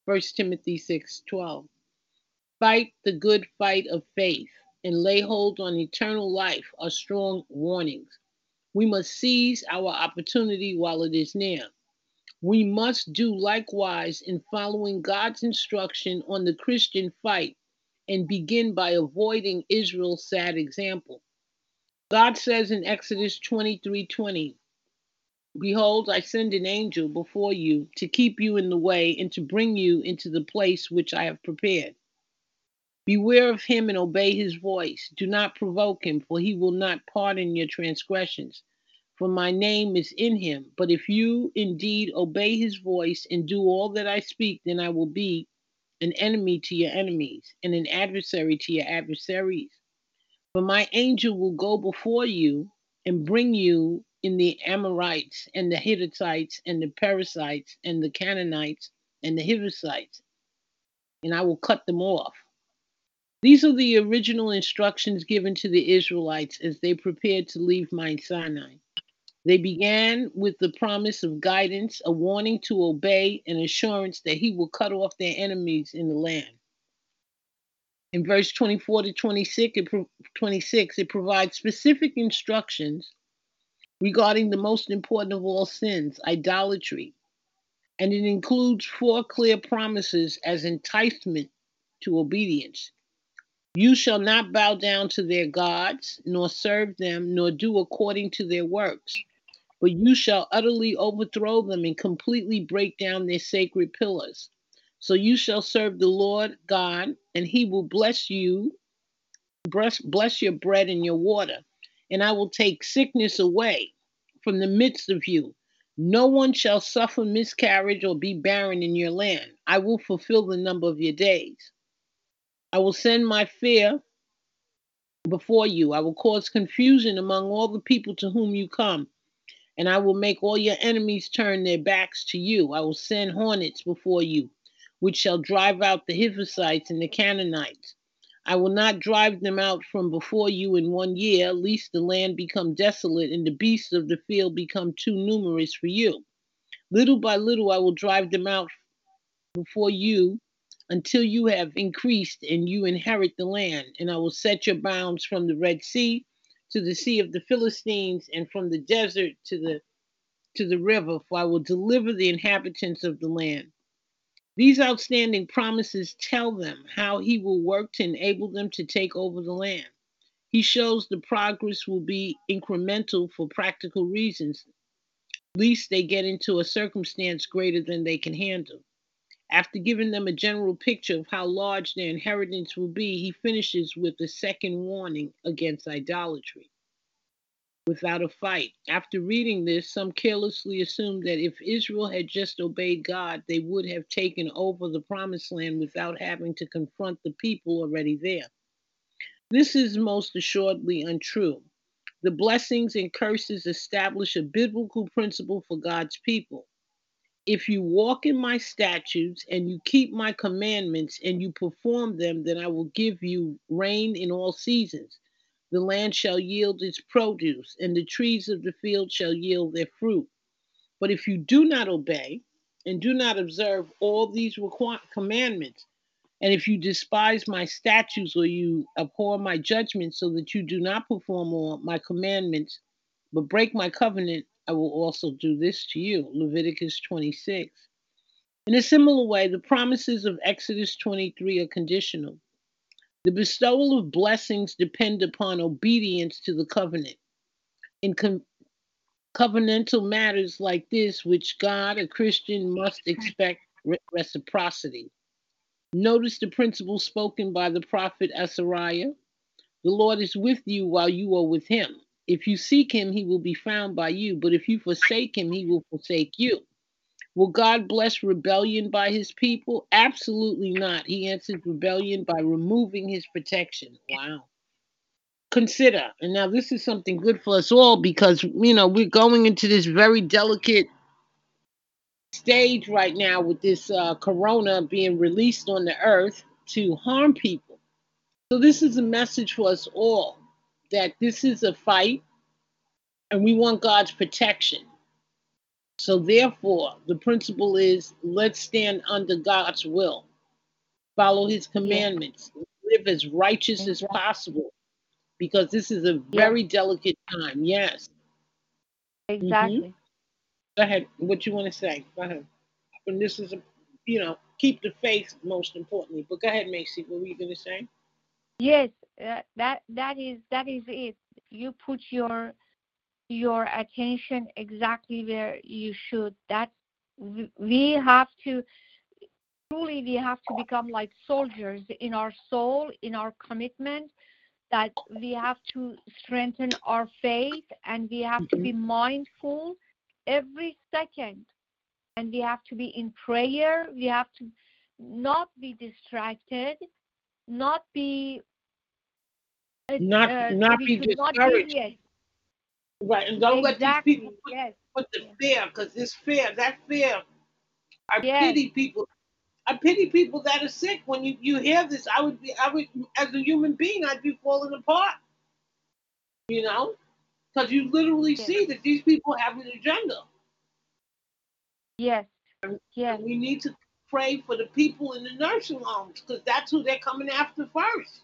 1 Timothy 6:12. Fight the good fight of faith and lay hold on eternal life are strong warnings. We must seize our opportunity while it is near. We must do likewise in following God's instruction on the Christian fight and begin by avoiding Israel's sad example. God says in Exodus 23:20, 20, Behold, I send an angel before you to keep you in the way and to bring you into the place which I have prepared. Beware of him and obey his voice. Do not provoke him, for he will not pardon your transgressions. For my name is in him. But if you indeed obey his voice and do all that I speak, then I will be an enemy to your enemies and an adversary to your adversaries. For my angel will go before you and bring you in the Amorites and the Hittites and the Perizzites and the Canaanites and the Hivites, and I will cut them off. These are the original instructions given to the Israelites as they prepared to leave Mount Sinai. They began with the promise of guidance, a warning to obey, an assurance that he will cut off their enemies in the land. In verse 24 to 26, it, 26, it provides specific instructions regarding the most important of all sins, idolatry. And it includes four clear promises as enticement to obedience. You shall not bow down to their gods, nor serve them, nor do according to their works but you shall utterly overthrow them and completely break down their sacred pillars. So you shall serve the Lord God, and he will bless you, bless, bless your bread and your water, and I will take sickness away from the midst of you. No one shall suffer miscarriage or be barren in your land. I will fulfill the number of your days. I will send my fear before you. I will cause confusion among all the people to whom you come and I will make all your enemies turn their backs to you. I will send hornets before you, which shall drive out the Hivites and the Canaanites. I will not drive them out from before you in one year, lest the land become desolate and the beasts of the field become too numerous for you. Little by little I will drive them out before you until you have increased and you inherit the land, and I will set your bounds from the Red Sea to the sea of the Philistines and from the desert to the to the river, for I will deliver the inhabitants of the land. These outstanding promises tell them how he will work to enable them to take over the land. He shows the progress will be incremental for practical reasons, least they get into a circumstance greater than they can handle. After giving them a general picture of how large their inheritance will be, he finishes with a second warning against idolatry. Without a fight. After reading this, some carelessly assumed that if Israel had just obeyed God, they would have taken over the promised land without having to confront the people already there. This is most assuredly untrue. The blessings and curses establish a biblical principle for God's people. If you walk in my statutes and you keep my commandments and you perform them, then I will give you rain in all seasons. The land shall yield its produce, and the trees of the field shall yield their fruit. But if you do not obey and do not observe all these commandments, And if you despise my statutes or you abhor my judgments, so that you do not perform all my commandments, but break my covenant, I will also do this to you. Leviticus 26. In a similar way, the promises of Exodus 23 are conditional. The bestowal of blessings depend upon obedience to the covenant. In com- covenantal matters like this, which God, a Christian, must expect re- reciprocity. Notice the principle spoken by the prophet Azariah. The Lord is with you while you are with him. If you seek him, he will be found by you, but if you forsake him, he will forsake you. Will God bless rebellion by his people? Absolutely not. He answers rebellion by removing his protection. Wow. Consider, and now this is something good for us all because, you know, we're going into this very delicate stage right now with this uh, corona being released on the earth to harm people. So, this is a message for us all that this is a fight and we want God's protection. So, therefore, the principle is let's stand under God's will, follow his commandments, live as righteous as possible because this is a very delicate time. Yes. Exactly. Mm-hmm. Go ahead. What you want to say? Go ahead. And this is a, you know, keep the faith most importantly. But go ahead, Macy. What were you going to say? Yes, uh, that that is that is it. You put your your attention exactly where you should. That we have to truly we have to become like soldiers in our soul, in our commitment. That we have to strengthen our faith and we have to be mindful every second and we have to be in prayer we have to not be distracted not be uh, Not uh, not be discouraged. Right. And don't let these people put, yes put the fear, because this fear, that fear, I Yes. pity people. I pity people that are sick. When you, you hear this, I would be, I would, as a human being, I'd be falling apart. You know, because you literally Yes. see that these people have an agenda. yes yes And we need to pray for the people in the nursing homes because that's who they're coming after first.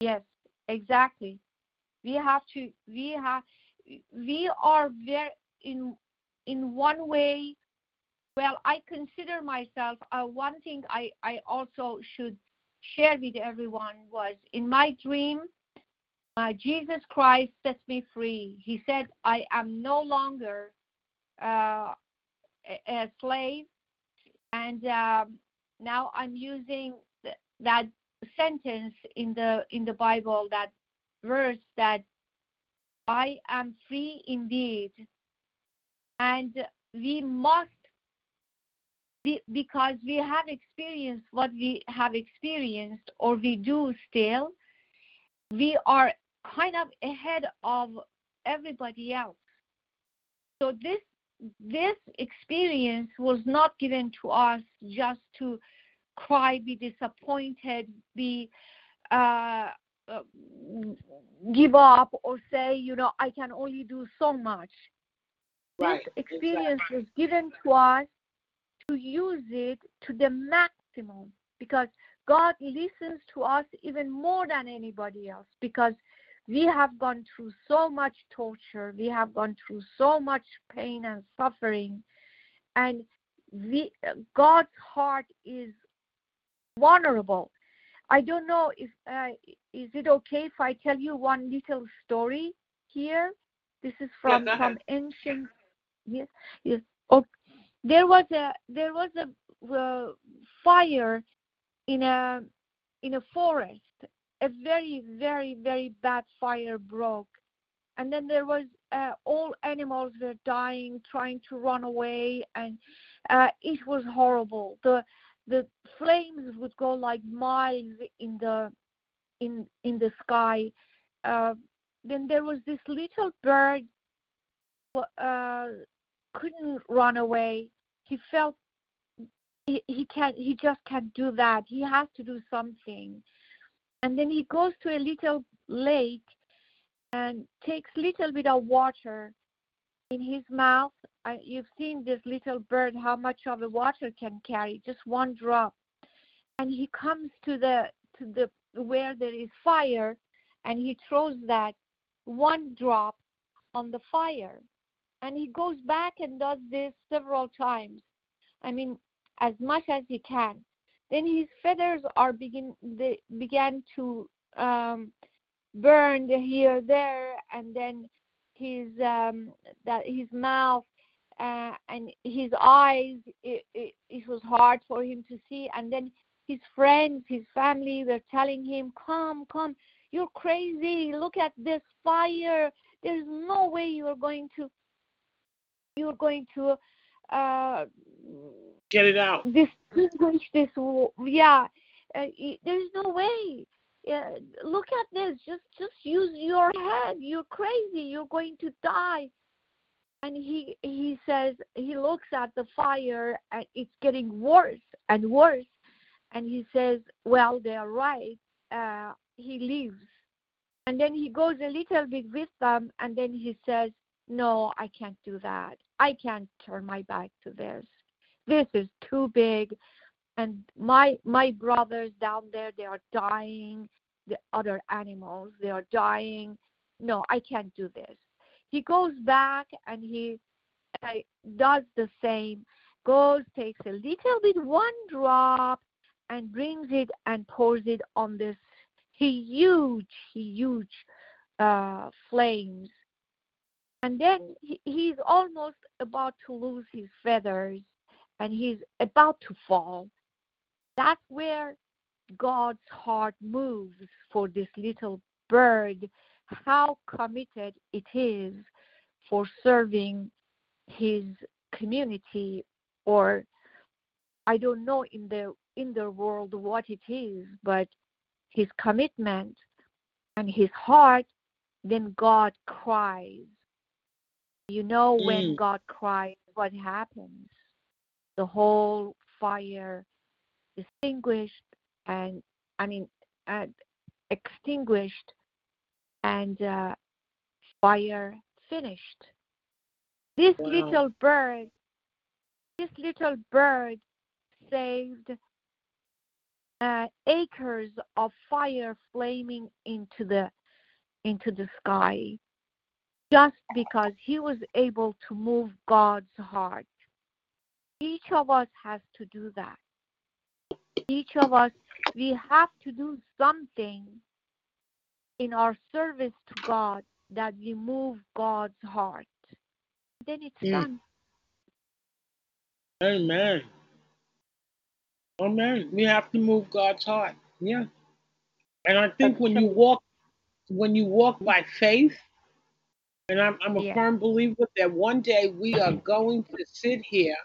yes exactly we have to we have we are very in in one way well i consider myself uh, one thing i i also should share with everyone was in my dream uh, jesus christ set me free. He said i am no longer uh, a, a slave. And um, now i'm using th- that sentence in the in the bible that verse that i am free indeed. And we must be, because we have experienced what we have experienced or we do still we are kind of ahead of everybody else. So this this experience was not given to us just to cry be disappointed be uh, uh, give up or say you know i can only do so much Right. this experience was given to us to use it to the maximum because God listens to us even more than anybody else because we have gone through so much torture, we have gone through so much pain and suffering, and we, God's heart is vulnerable. I don't know if uh, is it okay if I tell you one little story here. This is from ahead. from ancient. Yes, yes. Oh, there was a there was a uh, fire in a in a forest. A very very very bad fire broke, and then there was uh, all animals were dying, trying to run away, and uh, it was horrible. The the flames would go like miles in the in in the sky. Uh, then there was this little bird uh, couldn't run away. He felt he, he can't he just can't do that. He has to do something. And then he goes to a little lake and takes little bit of water in his mouth. Uh, you've seen this little bird, how much of the water can carry, just one drop. And he comes to the to the where there is fire, and he throws that one drop on the fire. And he goes back and does this several times. I mean, as much as he can. Then his feathers are begin they began to um, burn here there, and then his um, that his mouth uh, and his eyes. It, it, it was hard for him to see, and then his friends, his family were telling him, "Come, come, you're crazy. Look at this fire. There's no way you're going to you're going to uh, get it out. Distinguish this. Yeah, uh, there's no way. Uh, look at this. Just just use your head. You're crazy. You're going to die. And he he says he looks at the fire and it's getting worse and worse. And he says, well, they're right. Uh, he leaves. And then he goes a little bit with them, and then he says, no, I can't do that. I can't turn my back to this. This is too big. And my my brothers down there, they are dying. The other animals, they are dying. No, I can't do this. He goes back and he uh, does the same. Goes, takes a little bit, one drop, and brings it and pours it on this huge, huge uh, flames and then he, he's almost about to lose his feathers and he's about to fall. That's where God's heart moves for this little bird, how committed it is for serving his community or I don't know in the in the world what it is, but his commitment and his heart, then God cries you know, when Mm. God cries, what happens? The whole fire extinguished, and I mean, uh, extinguished, and uh, fire finished. This Wow. little bird, this little bird saved uh, acres of fire flaming into the into the sky just because he was able to move God's heart. Each of us has to do that. Each of us, we have to do something in our service to God that we move God's heart. Then it's Mm. done. Amen. Amen. We have to move God's heart. Yeah. And I think when you walk when you walk by faith, and I'm, I'm a Yeah. firm believer that one day we are going to sit here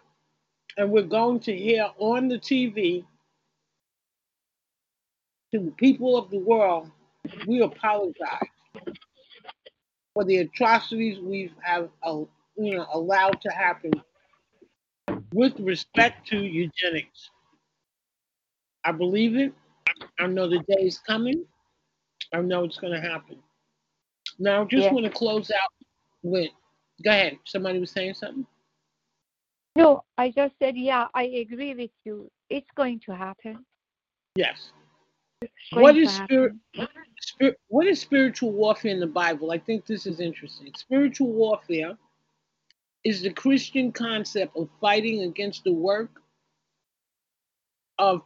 and we're going to hear on the TV to the people of the world, we apologize for the atrocities we have uh, you know allowed to happen with respect to eugenics. I believe it. I know the day is coming. I know it's going to happen. Now, I just Yeah. want to close out with. Go ahead. Somebody was saying something. No, I just said, yeah, I agree with you. It's going to happen. Yes. What is spirit? Spirit. What is spiritual warfare in the Bible? I think this is interesting. Spiritual warfare is the Christian concept of fighting against the work of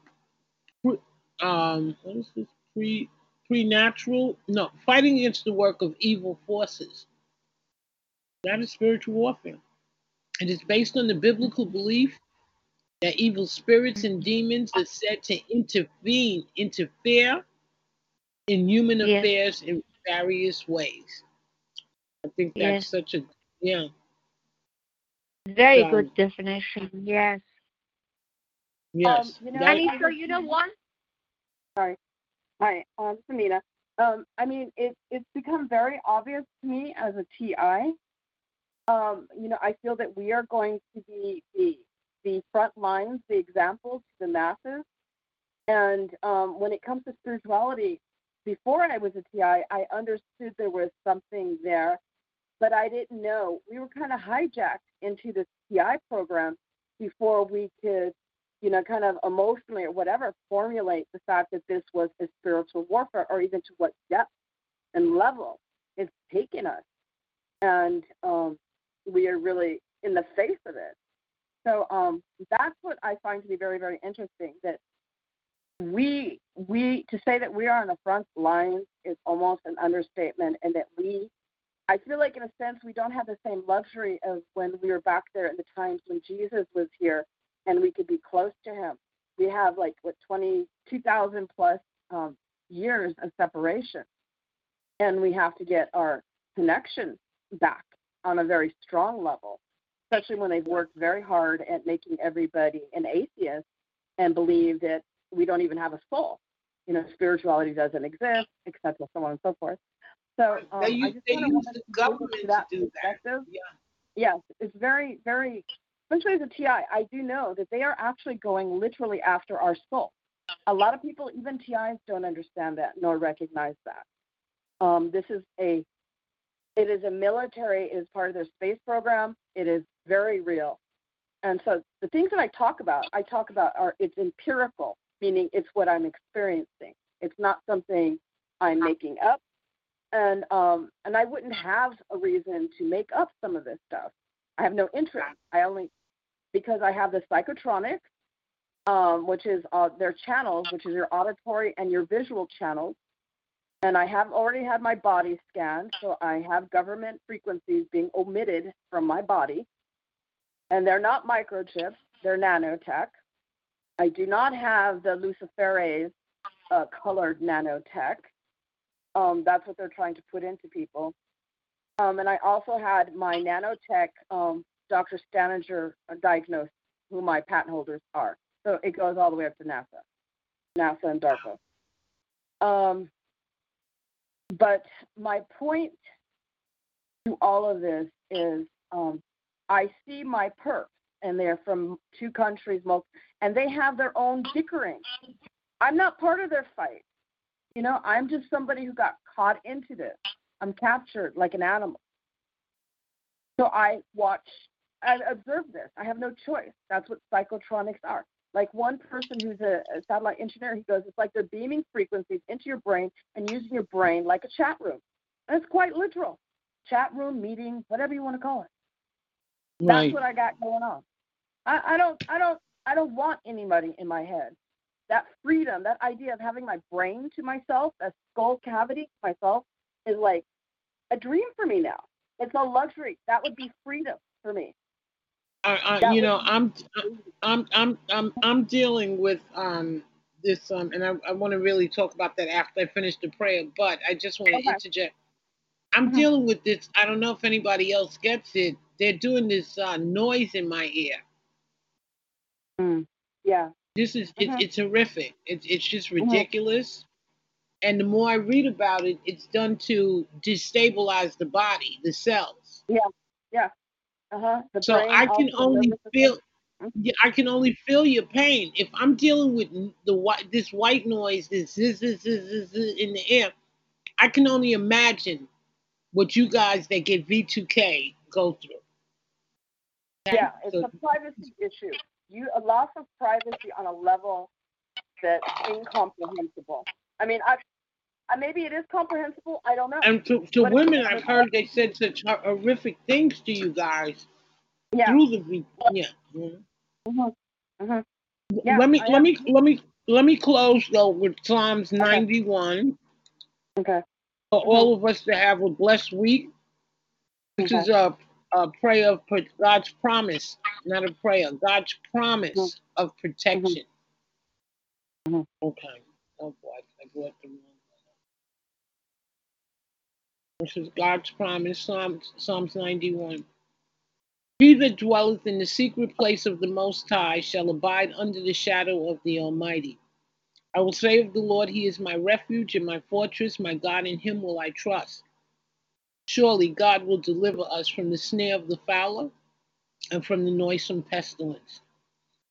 um what is this pre pre-natural no fighting against the work of evil forces. That is spiritual warfare. It is based on the biblical belief that evil spirits and demons are said to intervene, interfere in human Yes. affairs in various ways. I think that's Yes. such a yeah. Very Um, good definition. Yes. Yes. you know, That- And so you know what? Hi, um, Samina. Um, I mean, it, it's become very obvious to me as a TI. Um, you know, I feel that we are going to be the the front lines, the examples the masses. And um, when it comes to spirituality, before I was a TI, I understood there was something there but I didn't know. We were kind of hijacked into this TI program before we could, you know, kind of emotionally or whatever formulate the fact that this was a spiritual warfare or even to what depth and level it's taken us. And um, we are really in the face of it. So um, that's what I find to be very, very interesting. That we we to say that we are on the front lines is almost an understatement, and that we, I feel like in a sense we don't have the same luxury of when we were back there in the times when Jesus was here, and we could be close to Him. We have like what twenty two thousand plus um, years of separation, and we have to get our connection back on a very strong level especially when they've worked very hard at making everybody an atheist and believe that we don't even have a soul. You know, spirituality doesn't exist, etc., so on and so forth. So um, they use, they use the government to, to do that. Yeah. Yes, it's very, very, especially as a TI, I do know that they are actually going literally after our soul. A lot of people, even TIs, don't understand that nor recognize that. Um, this is a it is a military, it is part of their space program. It is very real. And so the things that I talk about, I talk about are it's empirical, meaning it's what I'm experiencing. It's not something I'm making up. And um, and I wouldn't have a reason to make up some of this stuff. I have no interest. I only because I have the psychotronics, um, which is uh, their channels, which is your auditory and your visual channels. And I have already had my body scanned, so I have government frequencies being omitted from my body. And they're not microchips, they're nanotech. I do not have the luciferase uh, colored nanotech. Um, that's what they're trying to put into people. Um, and I also had my nanotech um, Dr. Staninger diagnosed who my patent holders are. So it goes all the way up to NASA, NASA and DARPA. Um, but my point to all of this is um, I see my perps, and they're from two countries, and they have their own bickering. I'm not part of their fight. You know, I'm just somebody who got caught into this. I'm captured like an animal. So I watch, I observe this. I have no choice. That's what psychotronics are. Like one person who's a, a satellite engineer, he goes, it's like they're beaming frequencies into your brain and using your brain like a chat room. And it's quite literal. Chat room, meeting, whatever you want to call it. That's what I got going on. I, I don't I don't I don't want anybody in my head. That freedom, that idea of having my brain to myself, a skull cavity to myself, is like a dream for me now. It's a luxury. That would be freedom for me. I, I, you know, I'm, I'm, I'm, I'm, I'm dealing with um this um, and I, I want to really talk about that after I finish the prayer. But I just want to okay. interject. I'm mm-hmm. dealing with this. I don't know if anybody else gets it. They're doing this uh, noise in my ear. Mm. Yeah. This is mm-hmm. it's horrific. It's it's just mm-hmm. ridiculous. Mm-hmm. And the more I read about it, it's done to destabilize the body, the cells. Yeah. Yeah. Uh-huh. so I can only feel. Yeah, I can only feel your pain if I'm dealing with the white, this white noise, this this, this this this in the air. I can only imagine what you guys that get V2K go through. Yeah, it's a privacy issue. You a loss of privacy on a level that's incomprehensible. I mean, I uh, maybe it is comprehensible. I don't know. And to, to women, I've heard they said such horrific things to you guys yeah. through the. Yeah. Mm-hmm. Mm-hmm. yeah. Let me I let am. me let me let me close though with Psalms okay. 91. Okay. For all of us to have a blessed week. This okay. is a, a prayer for God's promise, not a prayer. God's promise mm-hmm. of protection. Mm-hmm. Okay. Oh boy, I brought the wrong. This is God's promise, Psalms, Psalms 91. He that dwelleth in the secret place of the Most High shall abide under the shadow of the Almighty. I will say of the Lord, He is my refuge and my fortress, my God, in Him will I trust. Surely God will deliver us from the snare of the fowler and from the noisome pestilence.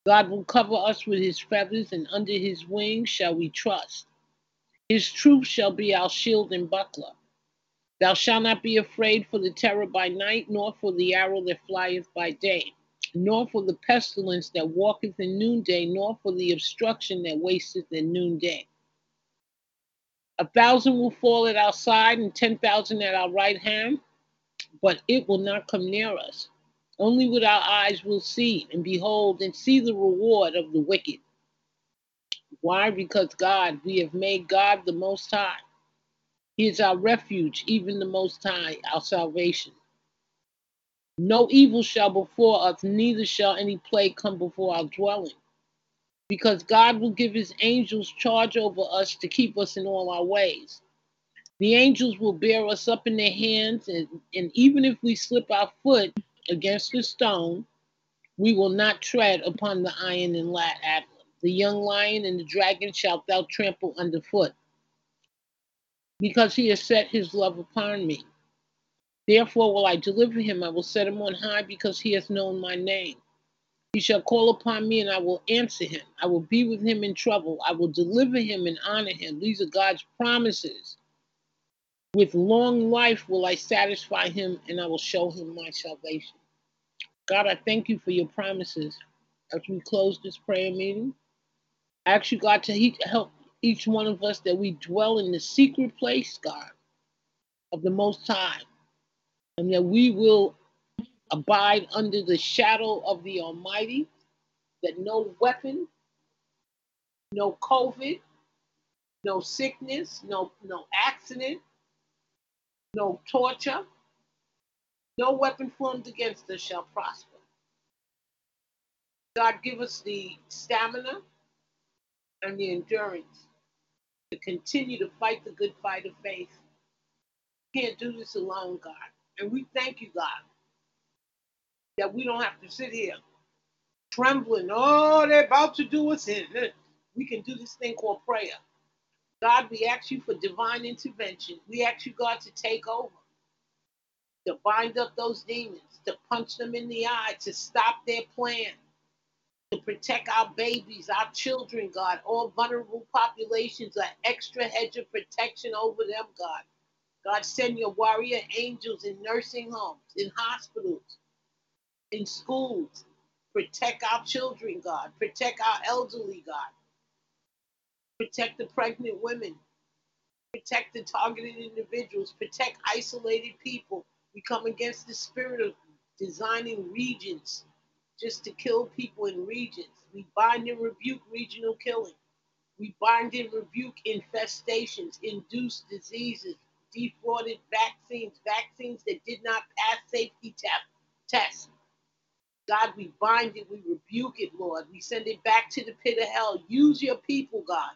God will cover us with His feathers, and under His wings shall we trust. His truth shall be our shield and buckler. Thou shalt not be afraid for the terror by night, nor for the arrow that flieth by day, nor for the pestilence that walketh in noonday, nor for the obstruction that wasteth in noonday. A thousand will fall at our side and ten thousand at our right hand, but it will not come near us. Only with our eyes will see and behold and see the reward of the wicked. Why? Because God, we have made God the Most High. He is our refuge, even the Most High, our salvation. No evil shall befall us, neither shall any plague come before our dwelling because God will give his angels charge over us to keep us in all our ways. The angels will bear us up in their hands, and, and even if we slip our foot against a stone, we will not tread upon the iron and lat. The young lion and the dragon shalt thou trample underfoot, because he has set his love upon me. Therefore will I deliver him, I will set him on high, because he has known my name. He shall call upon me and I will answer him. I will be with him in trouble. I will deliver him and honor him. These are God's promises. With long life will I satisfy him and I will show him my salvation. God, I thank you for your promises as we close this prayer meeting. I ask you, God, to help each one of us that we dwell in the secret place, God, of the Most High, and that we will abide under the shadow of the Almighty, that no weapon, no COVID, no sickness, no, no accident, no torture, no weapon formed against us shall prosper. God, give us the stamina and the endurance to continue to fight the good fight of faith. Can't do this alone, God. And we thank you, God, that we don't have to sit here trembling. Oh, they're about to do us in. We can do this thing called prayer. God, we ask you for divine intervention. We ask you, God, to take over, to bind up those demons, to punch them in the eye, to stop their plan, to protect our babies, our children, God, all vulnerable populations, an extra hedge of protection over them, God. God, send your warrior angels in nursing homes, in hospitals, in schools. Protect our children, God. Protect our elderly, God. Protect the pregnant women. Protect the targeted individuals. Protect isolated people. We come against the spirit of designing regions just to kill people in regions. We bind and rebuke regional killing. We bind and rebuke infestations, induced diseases, defrauded vaccines, vaccines that did not pass safety tests. God, we bind it, we rebuke it, Lord. We send it back to the pit of hell. Use your people, God.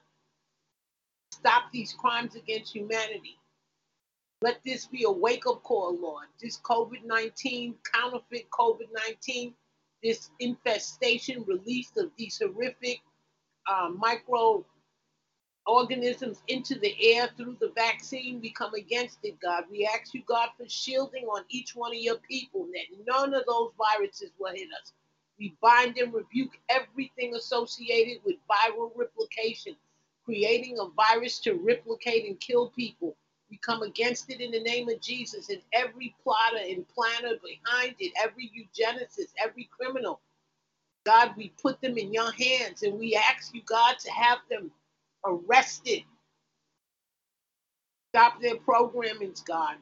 Stop these crimes against humanity. Let this be a wake up call, Lord. This COVID 19, counterfeit COVID 19, this infestation, release of these horrific uh, micro organisms into the air through the vaccine. We come against it, God. We ask you, God, for shielding on each one of your people that none of those viruses will hit us. We bind and rebuke everything associated with viral replication, creating a virus to replicate and kill people. We come against it in the name of Jesus and every plotter and planner behind it, every eugenicist, every criminal. God, we put them in your hands and we ask you, God, to have them arrested. Stop their programmings, God.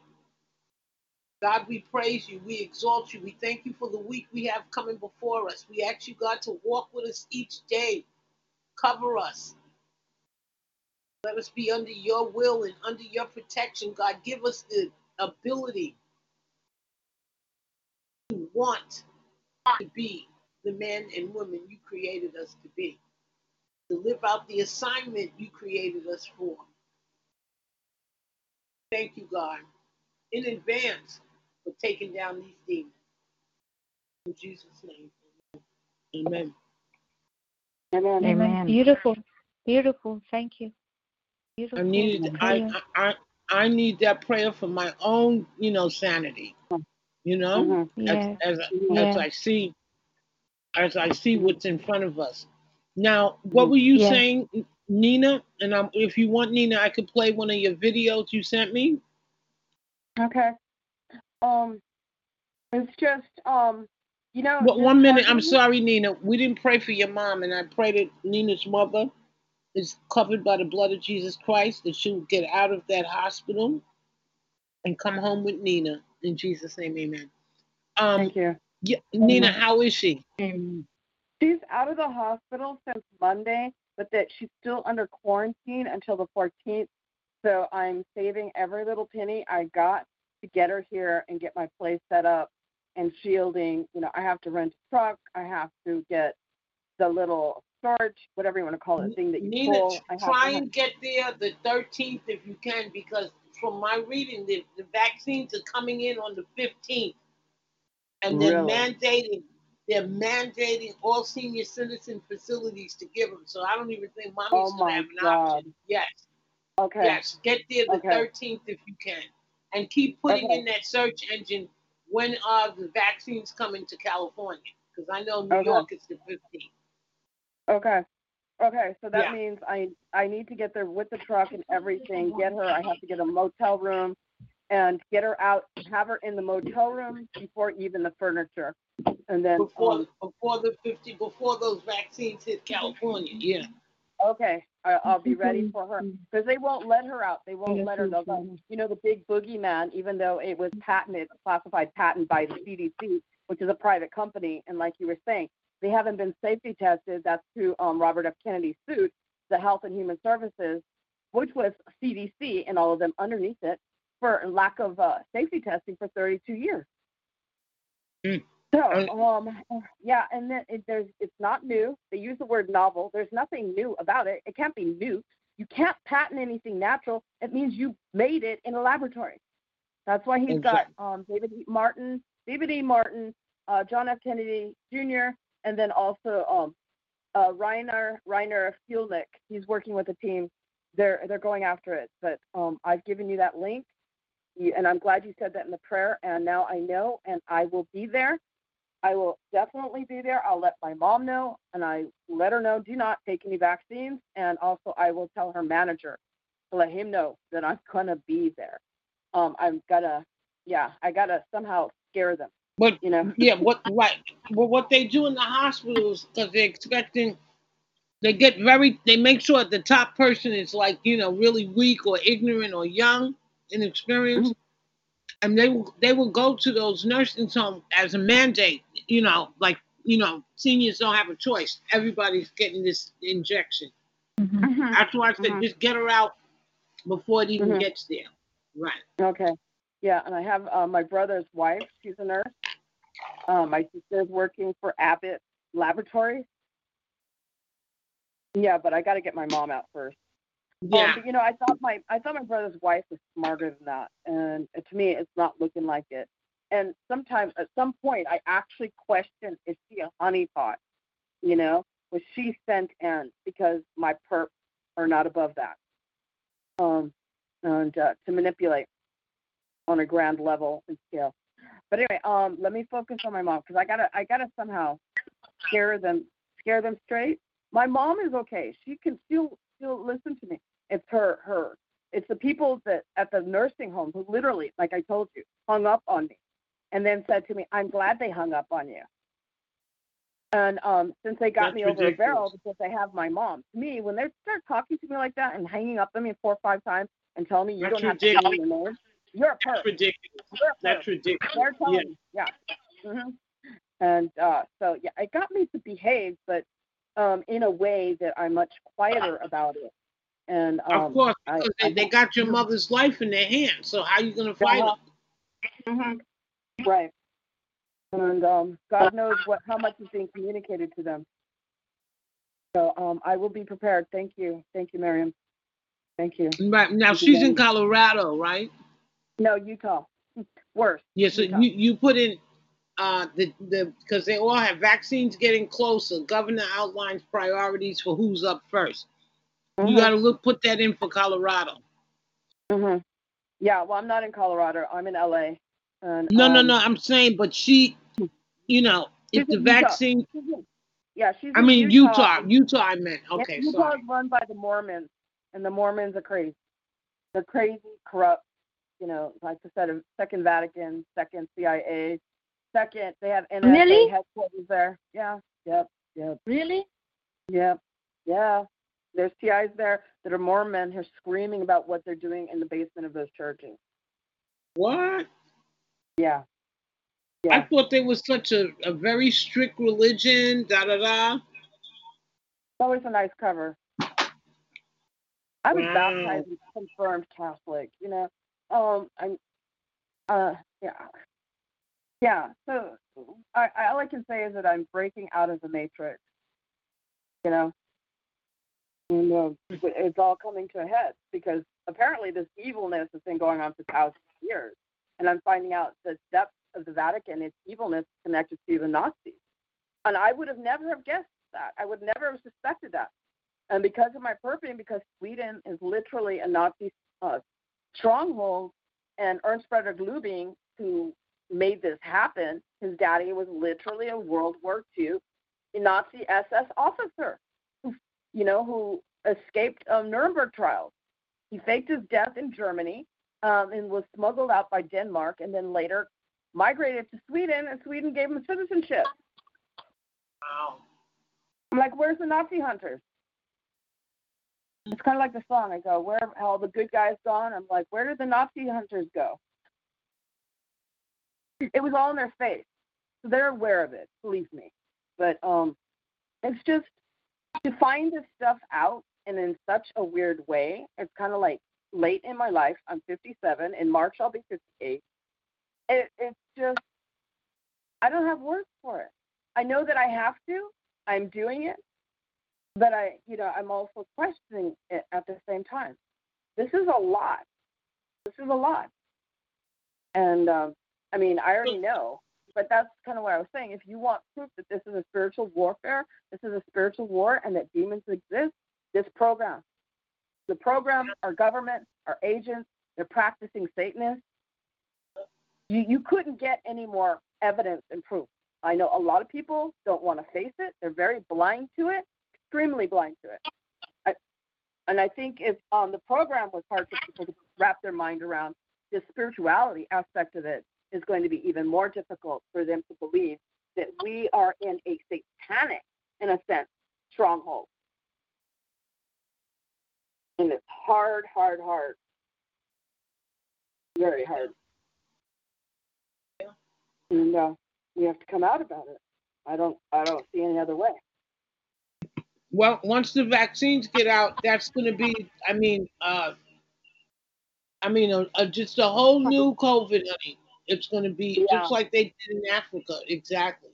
God, we praise you. We exalt you. We thank you for the week we have coming before us. We ask you, God, to walk with us each day. Cover us. Let us be under your will and under your protection. God, give us the ability to want to be the men and women you created us to be to live out the assignment you created us for. Thank you, God, in advance for taking down these demons. In Jesus' name, amen. Amen. Amen. Beautiful. Beautiful. Thank you. Beautiful. I need I, I I need that prayer for my own, you know, sanity. You know, mm-hmm. yes. as, as, yes. as I see as I see what's in front of us. Now, what were you yeah. saying, Nina? And um, if you want, Nina, I could play one of your videos you sent me. Okay. Um, it's just um, you know. Well, one minute. I'm sorry, Nina. We didn't pray for your mom, and I pray that Nina's mother is covered by the blood of Jesus Christ, that she'll get out of that hospital and come home with Nina. In Jesus' name, amen. Um, Thank you. yeah, Nina, how is she? She's out of the hospital since Monday, but that she's still under quarantine until the 14th. So I'm saving every little penny I got to get her here and get my place set up and shielding. You know, I have to rent a truck. I have to get the little storage, whatever you want to call it, thing that you Nina, pull. I try and get there the 13th if you can, because from my reading, the, the vaccines are coming in on the 15th, and they're Really? mandating they're mandating all senior citizen facilities to give them. So I don't even think mommy's Oh gonna have an God. option. Yes, okay. yes, get there the Okay. 13th if you can, and keep putting Okay. in that search engine. When are the vaccines coming to California? Because I know New Okay. York is the 15th. Okay. Okay, so that Yeah. means I I need to get there with the truck and everything. Get her. I have to get a motel room, and get her out. Have her in the motel room before even the furniture, and then Before um, before the 50 before those vaccines hit California. Yeah. okay, I, I'll be ready for her because they won't let her out. They won't let her. They'll go, you know, the big boogeyman. Even though it was patented, classified patent by the CDC, which is a private company, and like you were saying, they haven't been safety tested. That's who um, Robert F. Kennedy sued the Health and Human Services, which was CDC and all of them underneath it for lack of uh, safety testing for 32 years. Mm. So, um, yeah, and then it, there's it's not new. They use the word novel. There's nothing new about it. It can't be new. You can't patent anything natural. It means you made it in a laboratory. That's why he's got um, David E. Martin, David E. Martin, uh, John F. Kennedy Jr., and then also um, uh, Reiner Reiner Fuellmich. He's working with a team. They're they're going after it. But um, I've given you that link, and I'm glad you said that in the prayer. And now I know, and I will be there. I will definitely be there. I'll let my mom know, and I let her know do not take any vaccines. And also, I will tell her manager to let him know that I'm gonna be there. Um, I'm gonna, yeah, I gotta somehow scare them. But You know. yeah, what right? Well, what they do in the hospitals because they're expecting, they get very, they make sure the top person is like you know really weak or ignorant or young, inexperienced, and they will they will go to those nursing homes as a mandate. You know, like you know, seniors don't have a choice. Everybody's getting this injection. That's why I said Mhm. just get her out before it even Mhm. gets there. Right. Okay. Yeah, and I have uh, my brother's wife. She's a nurse. Um, my sister's working for Abbott Laboratories. Yeah, but I got to get my mom out first. Um, Yeah. but, you know, I thought my I thought my brother's wife was smarter than that, and to me, it's not looking like it. And sometimes, at some point, I actually question: Is she a honeypot? You know, was she sent in because my perps are not above that? Um, and uh, to manipulate on a grand level and scale. But anyway, um, let me focus on my mom because I gotta I gotta somehow scare them scare them straight. My mom is okay. She can still still listen to me. It's her her it's the people that at the nursing home who literally, like I told you, hung up on me and then said to me, I'm glad they hung up on you. And um, since they got That's me over a barrel because they have my mom, to me, when they start talking to me like that and hanging up on me four or five times and telling me you That's don't have to tell me ridiculous. your name, you're a perp. That's ridiculous. You're a perp. That's ridiculous. They're telling Yeah. me, yeah. hmm And uh, so, yeah, it got me to behave, but um, in a way that I'm much quieter about it. And um, of course, I- they, they got your mother's life in their hands. So how are you gonna fight Uh-huh. them? Mhm. Right. And um, God knows what how much is being communicated to them. So um, I will be prepared. Thank you. Thank you, Miriam. Thank you. Right now, Thank she's in Colorado, right? No, Utah. Worse. Yeah. So Utah. you you put in uh the the because they all have vaccines getting closer. Governor outlines priorities for who's up 1st You Mhm. got to look put that in for Colorado. Mhm. Yeah. Well, I'm not in Colorado. I'm in LA. And, No, no, um, no. I'm saying, but she, you know, if the Utah. vaccine, Yeah, she's. I mean Utah. Utah, Utah. I meant. Okay, Utah sorry. is run by the Mormons, and the Mormons are crazy. They're crazy, corrupt, you know, like I said, second Vatican, second CIA, second they have NSA Really? headquarters there. Yeah, yep, yep, Really? yep, yeah. There's TIs there that are Mormon who are screaming about what they're doing in the basement of those churches. What? Yeah. I thought they was such a, a very strict religion, da da da. It's always a nice cover. I was Wow. baptized and confirmed Catholic, you know. Um I'm uh yeah. Yeah. So I, I all I can say is that I'm breaking out of the matrix. You know. And uh, it's all coming to a head because apparently this evilness has been going on for thousands of years. And I'm finding out the depth of the Vatican, its evilness connected to the Nazis. And I would have never have guessed that. I would never have suspected that. And because of my purpose, because Sweden is literally a Nazi uh, stronghold, and Ernst Frederick Lubing, who made this happen, his daddy was literally a World War II Nazi SS officer, who, you know, who escaped um, Nuremberg trials. He faked his death in Germany um, and was smuggled out by Denmark, and then later migrated to Sweden, and Sweden gave him citizenship. Wow. I'm like, where's the Nazi hunters? It's kind of like the song. I go, where have all the good guys gone? I'm like, where did the Nazi hunters go? It was all in their face, so they're aware of it. Believe me. But um, it's just to find this stuff out and in such a weird way. It's kind of like late in my life. I'm 57. In March, I'll be 58. It, it's just I don't have words for it. I know that I have to. I'm doing it, but I, you know, I'm also questioning it at the same time. This is a lot. This is a lot. And um, I mean, I already know, but that's kind of what I was saying. If you want proof that this is a spiritual warfare, this is a spiritual war, and that demons exist, this program, the program, our government, our agents, they're practicing Satanists. You, you couldn't get any more evidence and proof. I know a lot of people don't want to face it. They're very blind to it, extremely blind to it. I, and I think if um, the program was hard for people to wrap their mind around, the spirituality aspect of it is going to be even more difficult for them to believe that we are in a satanic, in a sense, stronghold. And it's hard, hard, hard. Very hard. And uh, we have to come out about it. I don't I don't see any other way. Well, once the vaccines get out, that's going to be, I mean, uh, I mean, uh, uh, just a whole new COVID, honey. It's going to be Yeah. just like they did in Africa, exactly.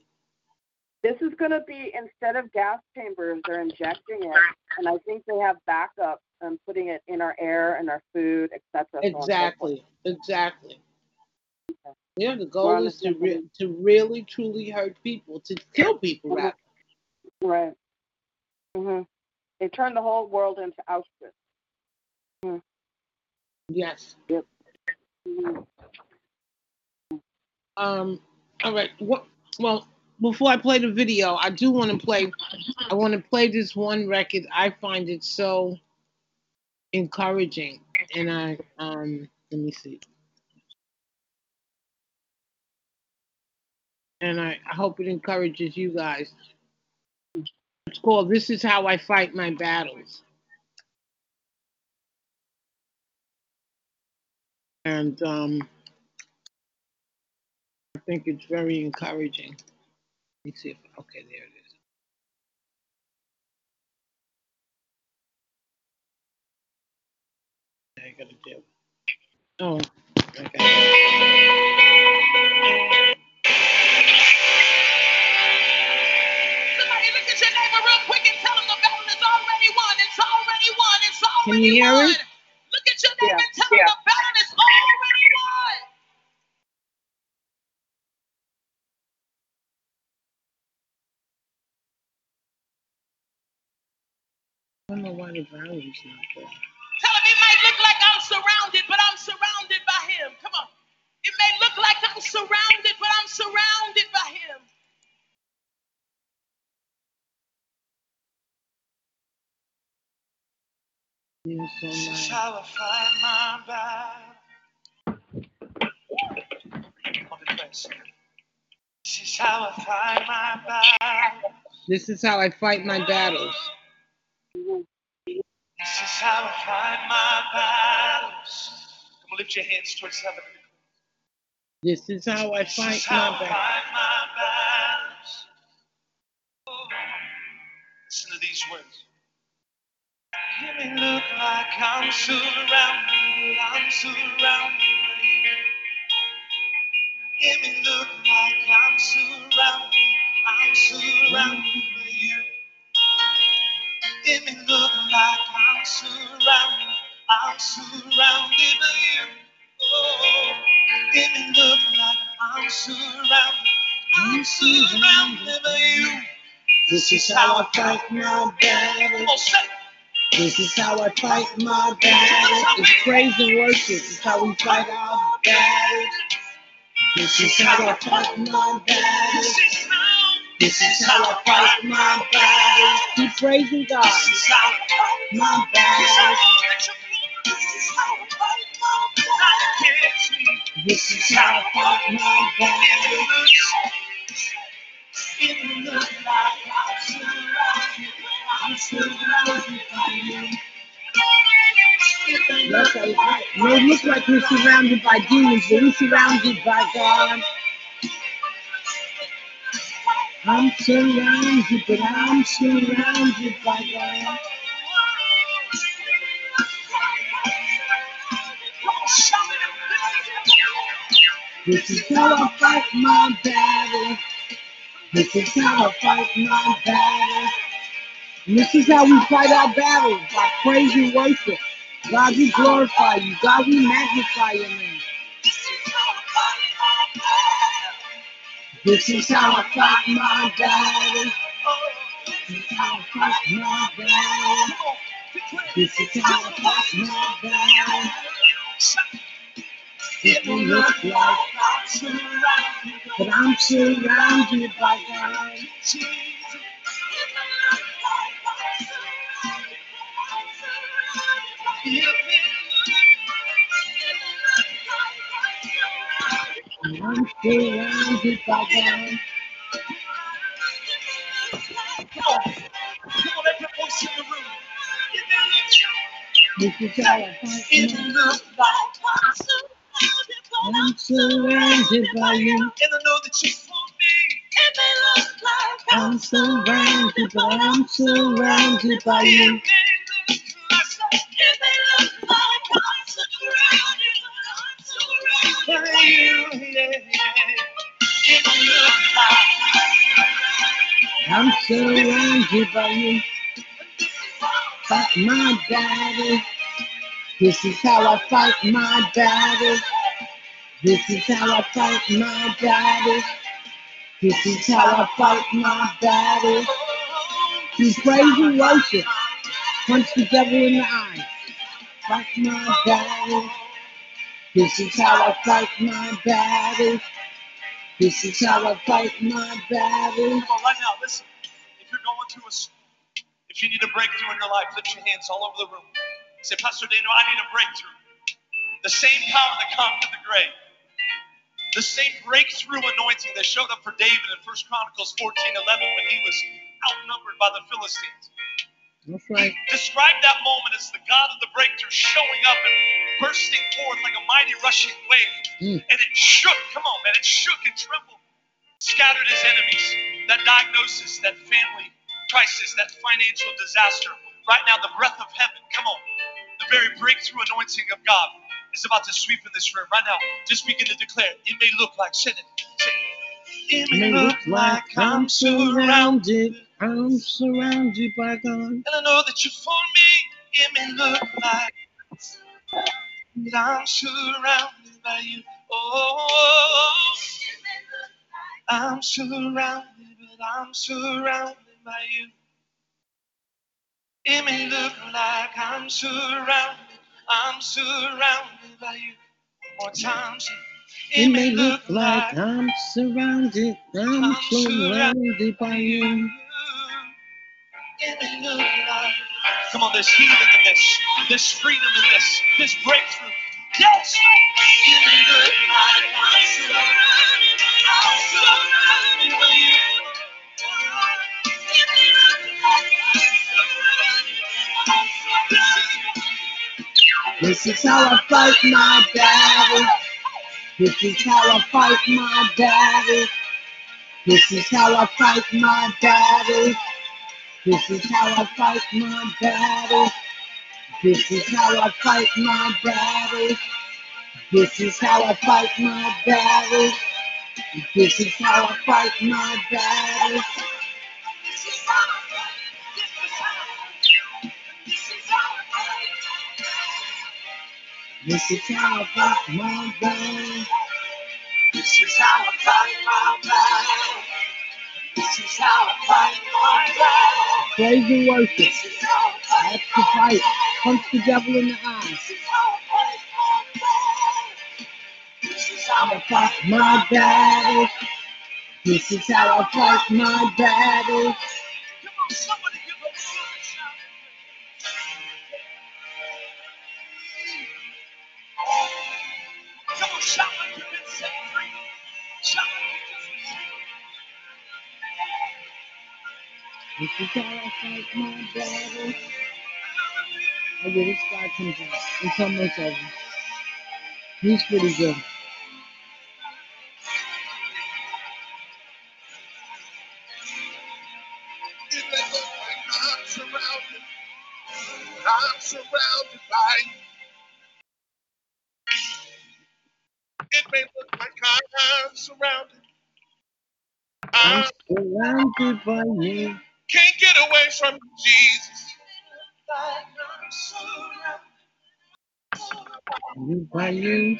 This is going to be instead of gas chambers, they're injecting it, and I think they have backup and putting it in our air and our food, etc. so on and so. Exactly, exactly. Yeah, the We're goal is to re- to really truly hurt people, to kill people, Mhm. rather. Right. hmm They turned the whole world into Auschwitz. Yes. Mhm. Um. All right. What? Well, before I play the video, I do want to play. I want to play this one record. I find it so encouraging, and I um. Let me see. And I, I hope it encourages you guys. It's called "This Is How I Fight My Battles." And um, think it's very encouraging. Let me see if okay, there it is. I gotta do. Oh, okay. Somebody look at your neighbor real quick and tell them the battle is already won. It's already won. It's already Can you hear it? Look at your neighbor Yeah, and tell them the battle is already won. I don't know why the volume's not there. Tell him it might look like I'm surrounded, but I'm surrounded by him. Come on. It may look like I'm surrounded, but I'm surrounded by him. Yeah, so This is how I fight my battle. This is how I fight my battle. This is how I fight my battles. This is how I fight my battles. Come on, lift your hands towards heaven. This is how I This fight is how my I fight my battles. Listen to these words. It may look like I'm surrounded, I'm surrounded. It may look like I'm surrounded, I'm surrounded. It may look like I'm surrounded, I'm surrounded by you. Oh, it may look like I'm surrounded, I'm surrounded by you. This is how I fight my Come battles. on, say it. This is how I fight my battles. It's praise and worship. It's how we fight our battles. This is how I fight my battles. This is how. This is how I fight my battles. Keep praising God. This is how I fight My battles. This is how I fight my battles. I'm surrounded by you. Yes, I, it may look like we're surrounded by demons, but we're surrounded by God. I'm surrounded, but I'm surrounded by God. This is how I fight my battle. This is how I fight my battle. And this is how we fight our battles by praise and worship. God, we glorify you. God, we magnify your name. This is how I fight my battle. This is how I fight my battle. This is how I fight my battle. It may look like I'm surrounded, but I'm surrounded by God. Surrounded by God. Come on, every voice in the room. I'm surrounded by you. and I know that you for me. I'm surrounded, but I'm surrounded by you. Surrounded by you. Fight my battle. This is how I fight my battle. This is how I fight my battle. This is how I fight my battle. Through praise and worship. Punch the devil in the eye. Fight my battle. This is how I fight my battle. This is how I fight my battle. Come on, right now, listen. If you're going through a, s- if you need a breakthrough in your life, lift your hands all over the room. Say, Pastor Daniel, I need a breakthrough. The same power that conquered the grave, the same breakthrough anointing that showed up for David in 1 Chronicles 14 11 when he was outnumbered by the Philistines. That's right. Describe that moment as the God of the breakthrough showing up and bursting forth like a mighty rushing wave. Mm. And it shook, come on, man, it shook and trembled, scattered his enemies. That diagnosis, that family crisis, that financial disaster. Right now, the breath of heaven, come on, the very breakthrough anointing of God is about to sweep in this room. Right now, just begin to declare, it may look like, say it, say it. May look like I'm surrounded. I'm surrounded by God. And I know that you're for me. It may look like that I'm surrounded by you. Oh, I'm surrounded, but I'm surrounded by you. It may look like I'm surrounded. I'm surrounded by you. More time, say, It may look like I'm surrounded. I'm surrounded by you. It may look like. Come on, there's healing in this. There's freedom in this. There's breakthrough. Yes. It may look like I'm surrounded, I'm surrounded by you. This is how I fight my battle. This is how I fight my battle. This is how I fight my battle. This is how I fight my battle. This is how I fight my battle. This is how I fight my battle. This is how I fight my battle. This is how I fight my. This is how I fight my. This is how I fight my battle. Praise and worship. This is how I fight That's the fight. Punch the devil in the eye. This is how I fight my battle. This is how I fight my battle. This is how I fight my battle. Is I fight my battle. Oh yeah, this guy comes out. It's almost over. He's pretty good. It may look like I'm surrounded. By you. It may look like I'm surrounded. I'm I surrounded by you. Can't get away from Jesus. You by you.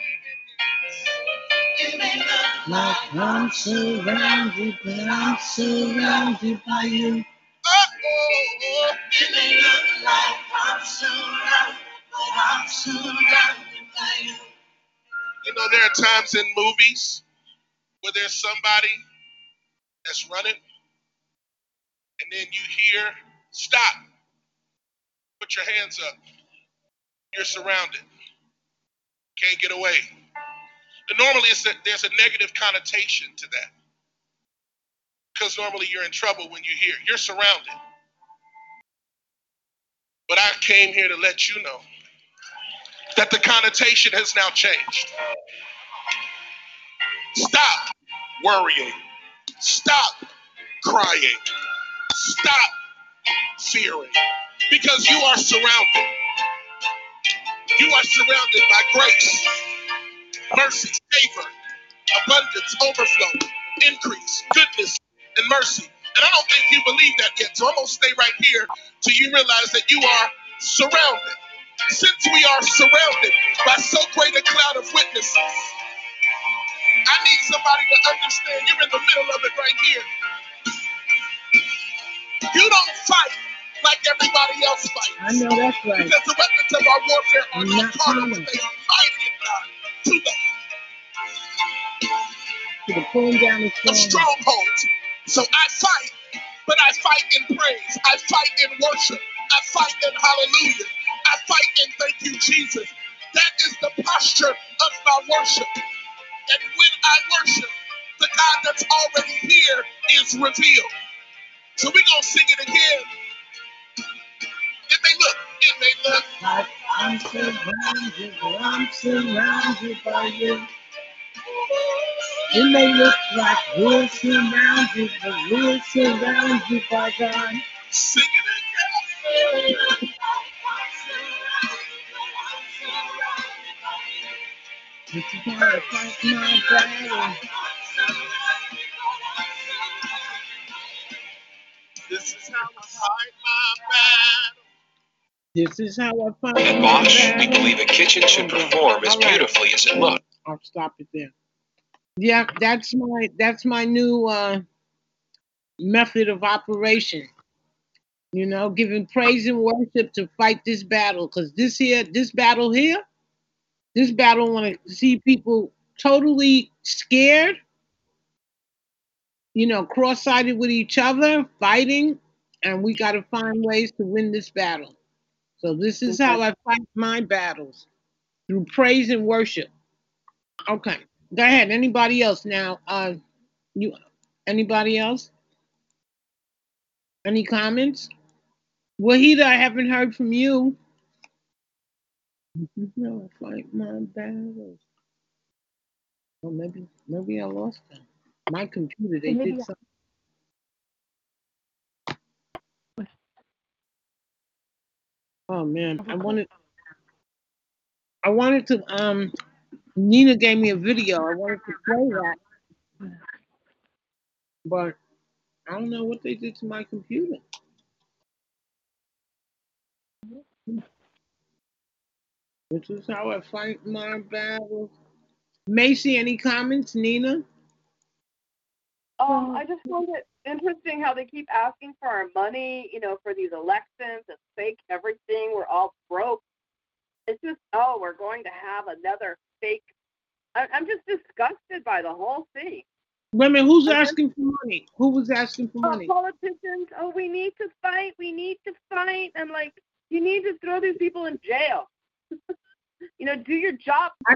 Like I'm surrounded, but I'm surrounded by you. Oh, It may look like I'm surrounded, but I'm surrounded by you. you know, there are times in movies where there's somebody that's running, and then you hear, stop, put your hands up. You're surrounded. Can't get away. And normally it's a, there's a negative connotation to that. Because normally you're in trouble when you hear, you're surrounded. But I came here to let you know that the connotation has now changed. Stop worrying. Stop crying. Stop fearing. Because you are surrounded. You are surrounded by grace, mercy, favor, abundance, overflow, increase, goodness, and mercy. And I don't think you believe that yet. So I'm going to stay right here till you realize that you are surrounded. Since we are surrounded by so great a cloud of witnesses, I need somebody to understand you're in the middle of it right here. You don't fight like everybody else fights. I know that's right. Because the weapons of our warfare are not Not carnal, but they are mighty in God to the To the pulling down the of strong. strongholds. So I fight, but I fight in praise. I fight in worship. I fight in hallelujah. I fight in thank you, Jesus. That is the posture of my worship. And when I worship, the God that's already here is revealed. So we're going to sing it again. It may look, it may look Like I'm surrounded, I'm surrounded by you. It may look like we're surrounded, but we're surrounded by God. Sing it again. This is how I fight my battle. This is how I fight my battle. This is how I fight At my Bosch, we believe a kitchen should perform as beautifully as it looks. I'll stop it there. Yeah, that's my that's my new uh, method of operation. You know, giving praise and worship to fight this battle. Cause this here, this battle here, this battle want to see people totally scared. You know, cross-sided with each other, fighting, and we got to find ways to win this battle. So this is how I fight my battles. through praise and worship. Okay. Go ahead. Anybody else now? Uh you anybody else? Any comments? Wahida, I haven't heard from you. No, I fight my battles. Well, maybe maybe I lost them. My computer, they did something. Oh man, I wanted I wanted to um Nina gave me a video. I wanted to play that. But I don't know what they did to my computer. This is how I fight my battles. Macy, any comments? Nina? Um, I just find it interesting how they keep asking for our money, you know, for these elections and fake everything. We're all broke. It's just, oh, we're going to have another fake. I, I'm just disgusted by the whole thing. Women, who's asking for money? Who was asking for Oh, money? politicians, oh, we need to fight. We need to fight. I'm like, you need to throw these people in jail. you know, do your job I.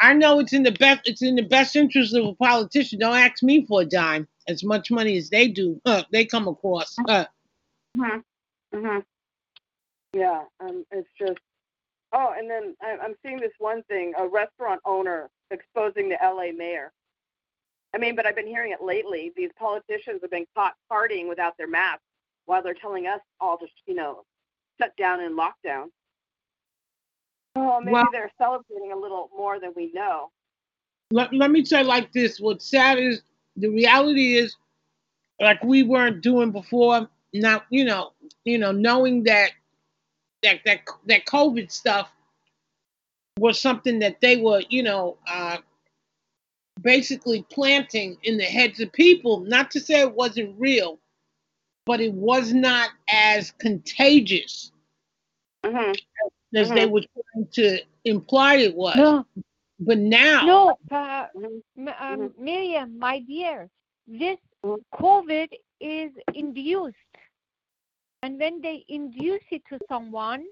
I know it's in the best it's in the best interest of a politician. Don't ask me for a dime. As much money as they do, uh, they come across. Uh, Mm-hmm. Yeah, um, it's just. Oh, and then I, I'm seeing this one thing: a restaurant owner exposing the LA mayor. I mean, but I've been hearing it lately. These politicians have been caught partying without their masks while they're telling us all to, you know, shut down and lockdown. Oh, maybe Well- they're celebrating a little more than we know. let, let me say like this what's sad is the reality is like we weren't doing before now you know you know knowing that that that that covid stuff was something that they were you know uh basically planting in the heads of people not to say it wasn't real but it was not as contagious hmm as they Mhm. were trying to imply it was No, but now no, uh, um, Miriam, my dear, this. COVID is induced. And when they induce it to someone,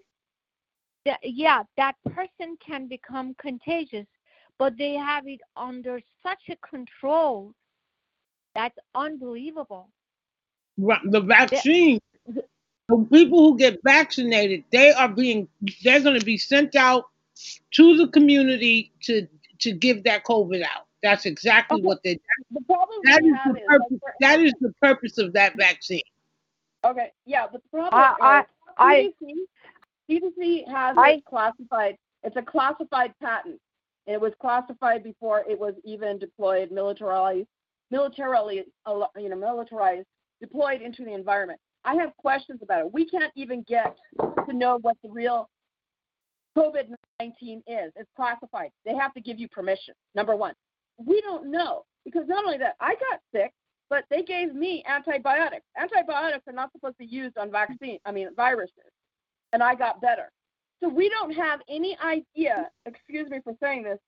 that, yeah, that person can become contagious, but they have it under such a control that's unbelievable. The vaccine. The people who get vaccinated, they are being, they're going to be sent out to the community to to give that COVID out. That's exactly Okay. what they. The problem That we is have the is, like, purpose—that is the purpose of that vaccine. Okay, yeah, but the problem I- is I- CDC, CDC has I- it classified. It's a classified patent. It was classified before it was even deployed, militarized, militarily, uh, you know, militarized, deployed into the environment. I have questions about it. We can't even get to know what the real COVID 19 is. It's classified. They have to give you permission, number one. We don't know because not only that, I got sick, but they gave me antibiotics. Antibiotics are not supposed to be used on vaccine, I mean, viruses. And I got better. So we don't have any idea, excuse me for saying this,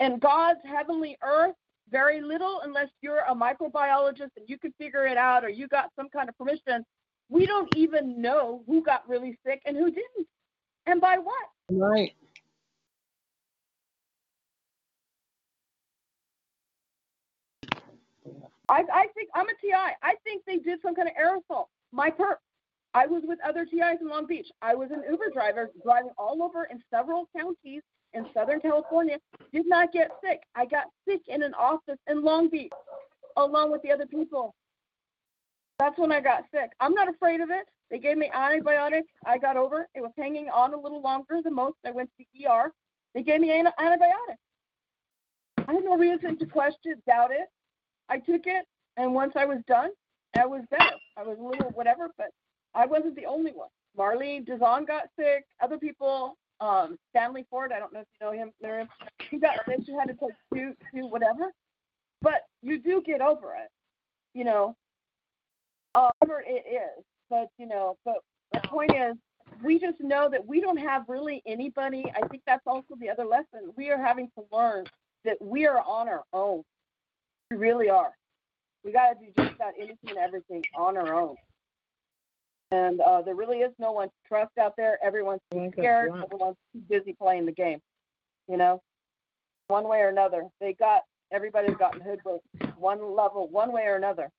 in God's heavenly earth, very little unless you're a microbiologist and you could figure it out or you got some kind of permission. We don't even know who got really sick and who didn't. And by what? Right. I, I think I'm a TI. I think they did some kind of aerosol. My perp. I was with other TIs in Long Beach. I was an Uber driver driving all over in several counties in Southern California. Did not get sick. I got sick in an office in Long Beach along with the other people. That's when I got sick. I'm not afraid of it. They gave me antibiotics. I got over it. Was hanging on a little longer than most. I went to the ER. They gave me an antibiotics. I had no reason to question, doubt it. I took it, and once I was done, I was better. I was a little whatever, but I wasn't the only one. Marlene Dizon got sick. Other people, um, Stanley Ford, I don't know if you know him, Miriam. He got sick. She had to take two, two, whatever. But you do get over it, you know. Uh, whatever it is, but you know, but the point is, we just know that we don't have really anybody. I think that's also the other lesson. We are having to learn that we are on our own. We really are. We got to do just about anything and everything on our own. And uh, there really is no one to trust out there. Everyone's too scared. Everyone's too busy playing the game. You know, one way or another, they got everybody's gotten hoodwinked one level, one way or another.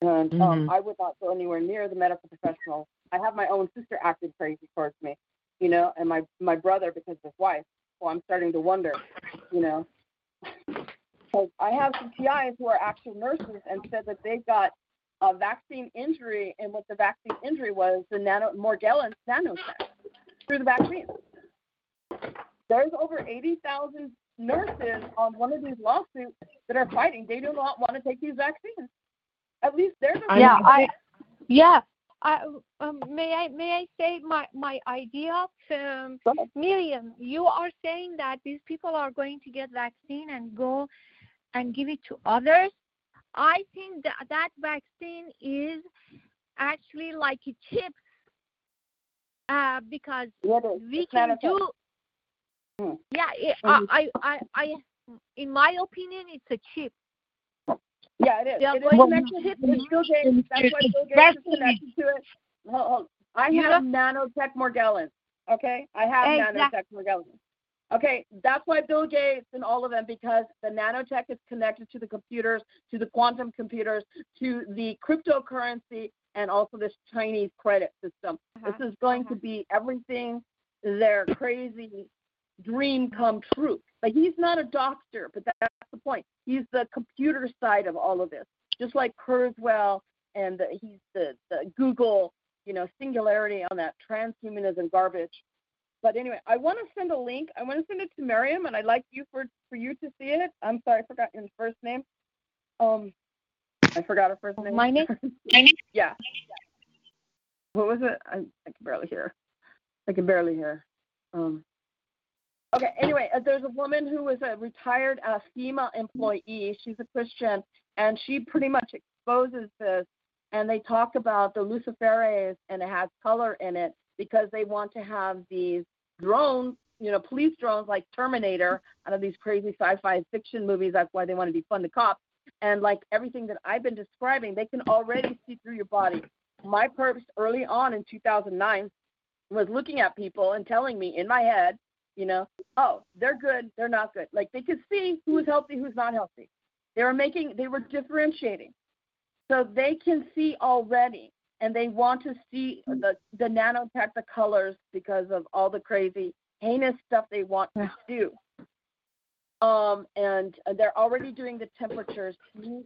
And um, Mhm. I would not go anywhere near the medical professionals. I have my own sister acting crazy towards me, you know, and my my brother because of his wife. So I'm starting to wonder, you know. 'Cause I have some TIs who are actual nurses and said that they got a vaccine injury, and what the vaccine injury was the nano Morgellons nanotech through the vaccine. There's over 80,000 nurses on one of these lawsuits that are fighting. They do not want to take these vaccines. At least they're the yeah, I, yeah. I, um, may I may I say my my idea? Um. Miriam, you are saying that these people are going to get vaccine and go and give it to others. I think that that vaccine is actually like a chip, uh, because Yeah, we can do. Hmm. Yeah, it. I, I, I, I, in my opinion, it's a chip. Yeah, it is. They are It is going to chip It's Bill Gates. That's why Bill Gates is connected to it. Hold, hold. I You have nanotech Morgellons. Okay, I have Exact- nanotech Morgellons. Okay, that's why Bill Gates and all of them, because the nanotech is connected to the computers, to the quantum computers, to the cryptocurrency, and also this Chinese credit system. Uh-huh, This is going uh-huh. to be everything their crazy dream come true. But he's not a doctor, but that's the point. He's the computer side of all of this, just like Kurzweil, and the, he's the, the Google, you know, singularity on that transhumanism garbage. But anyway, I want to send a link. I want to send it to Miriam, and I'd like you for for you to see it. I'm sorry, I forgot your first name. Um, I forgot her first name. My name? My name. yeah. What was it? I, I can barely hear. I can barely hear. Um, okay. Anyway, uh, there's a woman who was a retired uh, FEMA employee. She's a Christian, and she pretty much exposes this. And they talk about the Luciferes, and it has color in it because they want to have these drones, you know, police drones like Terminator out of these crazy sci-fi fiction movies. That's why they want to be fun to cops. And like everything that I've been describing, they can already see through your body. My purpose early on in 2009 was looking at people and telling me in my head, you know, oh, they're good, they're not good. Like they could see who was healthy, who's not healthy. They were making, they were differentiating. So they can see already, and they want to see the the nanotech, the colors, because of all the crazy, heinous stuff they want to do. Um, and they're already doing the temperatures.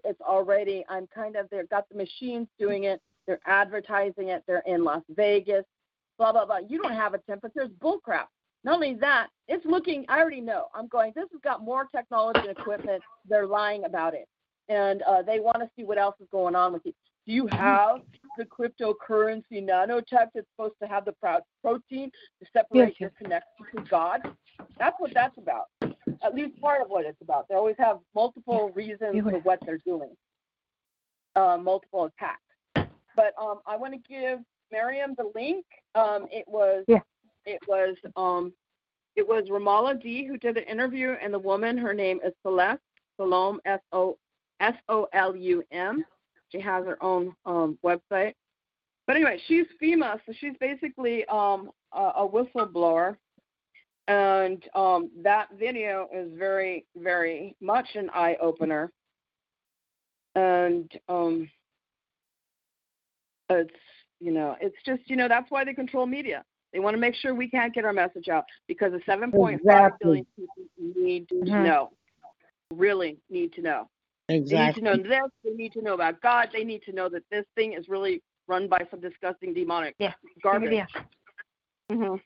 It's already, I'm kind of, they've got the machines doing it. They're advertising it. They're in Las Vegas, blah, blah, blah. You don't have a temperature. It's bullcrap. Not only that, it's looking, I already know. I'm going, this has got more technology and equipment. They're lying about it. And uh, they want to see what else is going on with you. Do you have the cryptocurrency nanotech that's supposed to have the pro- protein to separate Yes, your connection to God? That's what that's about. At least part of what it's about. They always have multiple reasons for what they're doing, uh, multiple attacks. But um, I want to give Miriam the link. Um, it was Yeah. it was um, it was Ramola D who did the interview, and the woman, her name is Celeste Solum S O S O L U M. She has her own um, website. But anyway, she's FEMA, so she's basically um, a, a whistleblower. And um, that video is very, very much an eye opener. And um, it's, you know, it's just, you know, that's why they control media. They want to make sure we can't get our message out because the 7.5 Exactly. billion people need to Mhm. know, really need to know. They need to know this. They need to know about God. They need to know that this thing is really run by some disgusting demonic Yeah. garbage. Yeah. hmm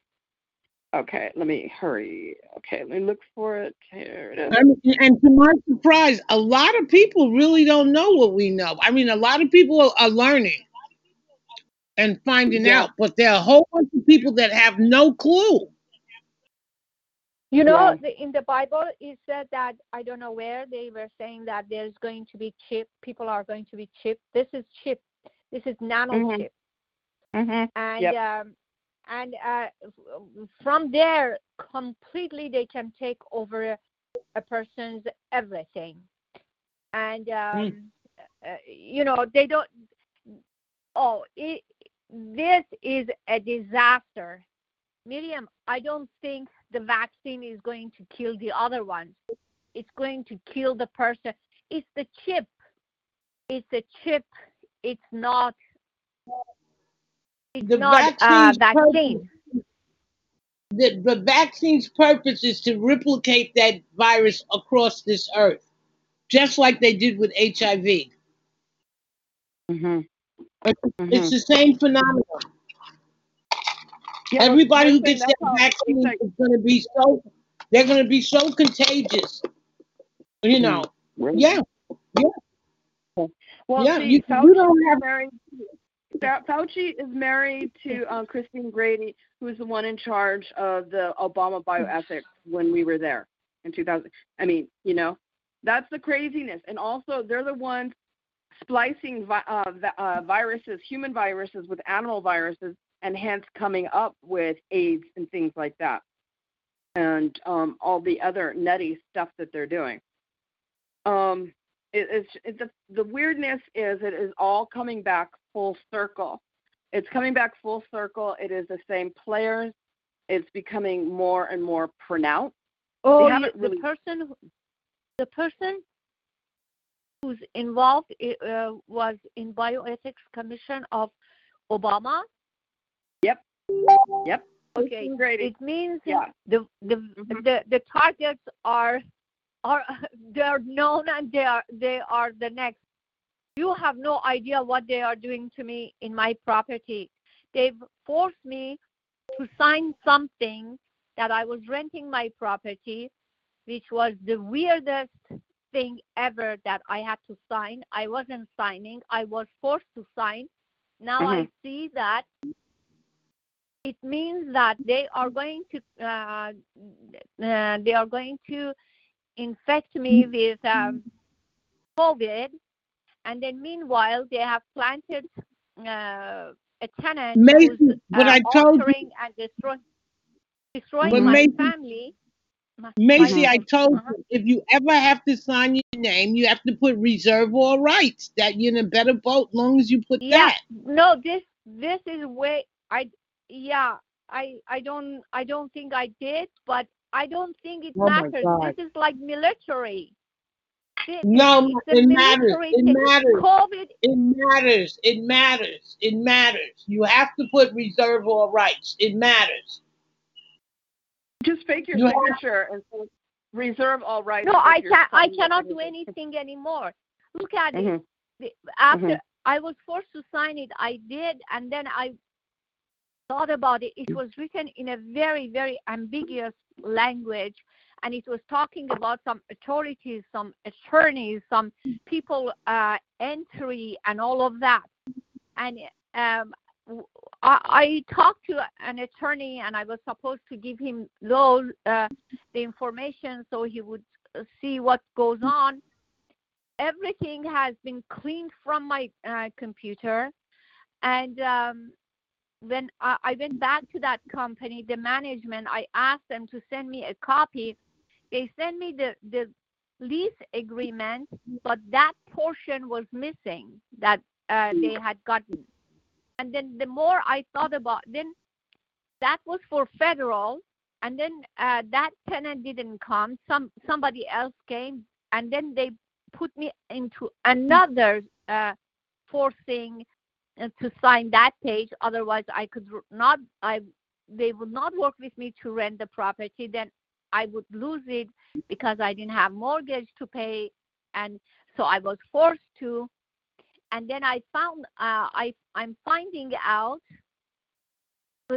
Okay, let me hurry. Okay, let me look for it. Here it is. I mean, and to my surprise, a lot of people really don't know what we know. I mean, a lot of people are, are learning and finding Yeah. out, but there are a whole bunch of people that have no clue. You know, Yeah. the, in the Bible, it said that I don't know where they were saying that there's going to be chip. People are going to be chip. This is chip. This is nano Mhm. chip, Mm-hmm. and Yep. um, and uh, from there, completely they can take over a, person's everything, and um, uh, you know they don't. Oh, it, this is a disaster. Miriam, I don't think the vaccine is going to kill the other ones. It's going to kill the person. It's the chip. It's a chip. It's not. It's The not uh, vaccine. The, the vaccine's purpose is to replicate that virus across this earth, just like they did with HIV. Mm-hmm. It's, it's the same phenomenon. Yeah, Everybody who gets saying that that's how- vaccine is going to be so. They're going to be so contagious. You know. Really? Yeah. Well, Yeah, see, you- you Fauci don't is have- married. Fauci is married to um, Christine Grady, who is the one in charge of the Obama bioethics when we were there in 2000. I mean, you know, that's the craziness. And also, they're the ones splicing vi- uh, vi- uh, viruses, human viruses, with animal viruses, and hence coming up with AIDS and things like that, and um, all the other nutty stuff that they're doing. Um, it, it's it, the the weirdness is it is all coming back full circle. It's coming back full circle. It is the same players. It's becoming more and more pronounced. Oh, you- haven't the really- person, the person who's involved i- uh, was in bioethics commission of Obama. Yep. Okay, it means Yeah. the the, Mhm. the the targets are are they are known and they are they are the next. You have no idea what they are doing to me in my property. They've forced me to sign something that I was renting my property, which was the weirdest thing ever that I had to sign. I wasn't signing, I was forced to sign. Now I see that it means that they are going to uh, uh, they are going to infect me with um, COVID, and then meanwhile they have planted uh, a tenant Mason, who's what uh, I told you- and destroying destroying my Mason- family. my- Macy, my- I told uh-huh. you, if you ever have to sign your name, you have to put reserve all rights. That you're in a better boat long as you put yeah that. no this this is way i yeah i i don't i don't think i did but i don't think it Oh matters this is like military Thi- No, it's a it matters. military It thing. matters. covid It matters. It matters. It matters. You have to put reserve all rights. It matters. Just fake your You have- signature and reserve all rights. no i you're can i cannot do anything. anything anymore look at it Mhm. The- after Mhm. i was forced to sign it i did and then i thought about it it was written in a very very ambiguous language and it was talking about some authorities some attorneys some people uh entry and all of that and um I, I talked to an attorney and I was supposed to give him those uh, the information so he would uh, see what goes on. Everything has been cleaned from my uh, computer, and um, when I, I went back to that company, the management, I asked them to send me a copy. They sent me the the lease agreement, but that portion was missing that uh, they had gotten. And then the more I thought about, then that was for federal, and then uh, that tenant didn't come. Some somebody else came, and then they put me into another uh, forcing to sign that page. Otherwise, I could not. I they would not work with me to rent the property. Then I would lose it because I didn't have mortgage to pay, and so I was forced to. And then I found uh, I I'm finding out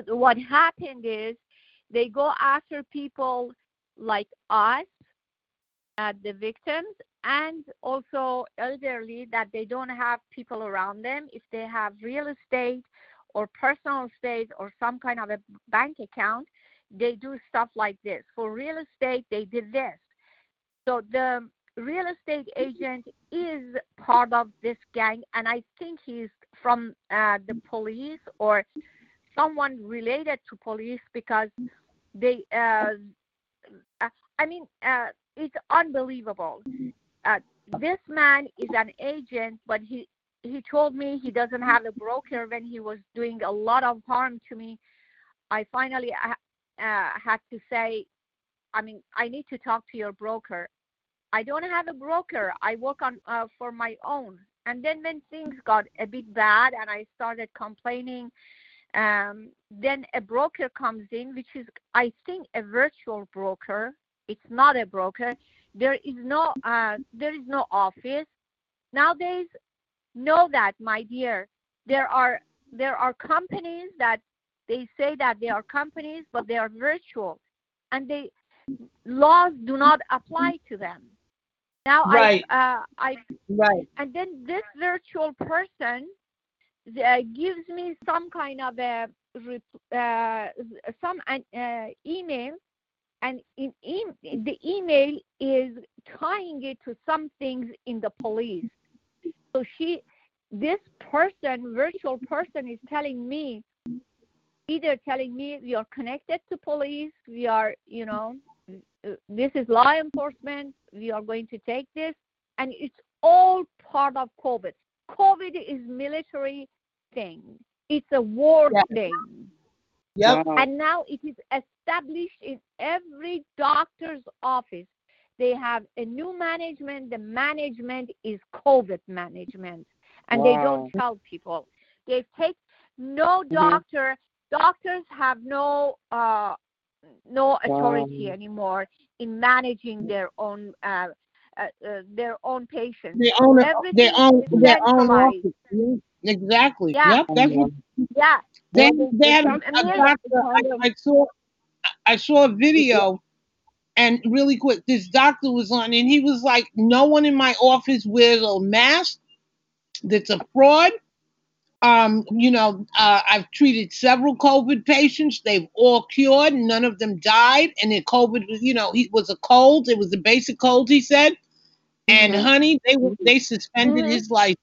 what happened is they go after people like us, uh, the victims, and also elderly that they don't have people around them. If they have real estate or personal estate or some kind of a bank account, they do stuff like this. For real estate, they did this. So the real estate agent is part of this gang, and I think he's from uh, the police or someone related to police because they. Uh, I mean, uh, it's unbelievable. Uh, this man is an agent, but he he told me he doesn't have a broker when he was doing a lot of harm to me. I finally uh, had to say, I mean, I need to talk to your broker. I don't have a broker. I work on uh, for my own. And then when things got a bit bad and I started complaining, um, then a broker comes in, which is I think a virtual broker. It's not a broker. There is no uh, there is no office nowadays. Know that, my dear. There are there are companies that they say that they are companies, but they are virtual, and they laws do not apply to them. Now Right. I uh, I Right. and then this virtual person uh, gives me some kind of a uh, some uh, email and in e- the email is tying it to some things in the police. So she this person virtual person is telling me either telling me we are connected to police. We are you know this is law enforcement. We are going to take this. And it's all part of covid. Covid is military thing. It's a war Yeah. thing Yep. Wow. and now it is established in every doctor's office they have a new management the management is covid management and they don't tell people they take no Mhm. doctor doctors have no uh no authority Wow. anymore in managing their own uh, uh, uh, their own patients Their own, Everything their own, their own office. Yeah, Exactly. Yeah. Yep. That's what yeah they, Well, they had a, doctor. I, I saw, I saw a video, and really quick, this doctor was on, and he was like, "No one in my office wears a mask. That's a fraud." Um, you know, uh, I've treated several COVID patients. They've all cured. None of them died. And the COVID was, you know, it was a cold. It was a basic cold, he said. And Mhm. honey, they were they suspended his life.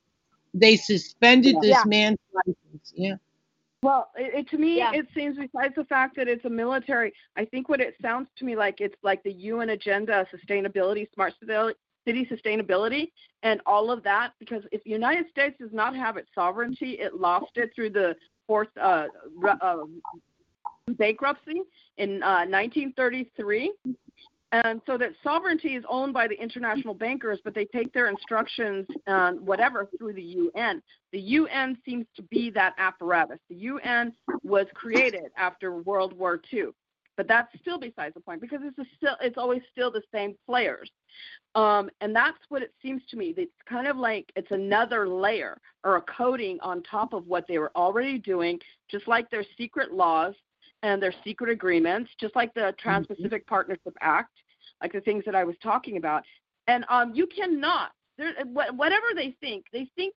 They suspended this Yeah. man's license. Yeah. Well, it, it, to me, Yeah. it seems besides the fact that it's a military, I think what it sounds to me like it's like the UN agenda, sustainability, smart city sustainability, and all of that. Because if the United States does not have its sovereignty, it lost it through the forced uh, uh, bankruptcy in uh, 1933. And so that sovereignty is owned by the international bankers, but they take their instructions, um, whatever, through the UN. The UN seems to be that apparatus. The UN was created after World War II, but that's still besides the point because it's a still it's always still the same players, um, and that's what it seems to me. It's kind of like it's another layer or a coating on top of what they were already doing, just like their secret laws and their secret agreements, just like the Trans-Pacific Partnership Act, like the things that I was talking about. And um, you cannot, there, whatever they think, they think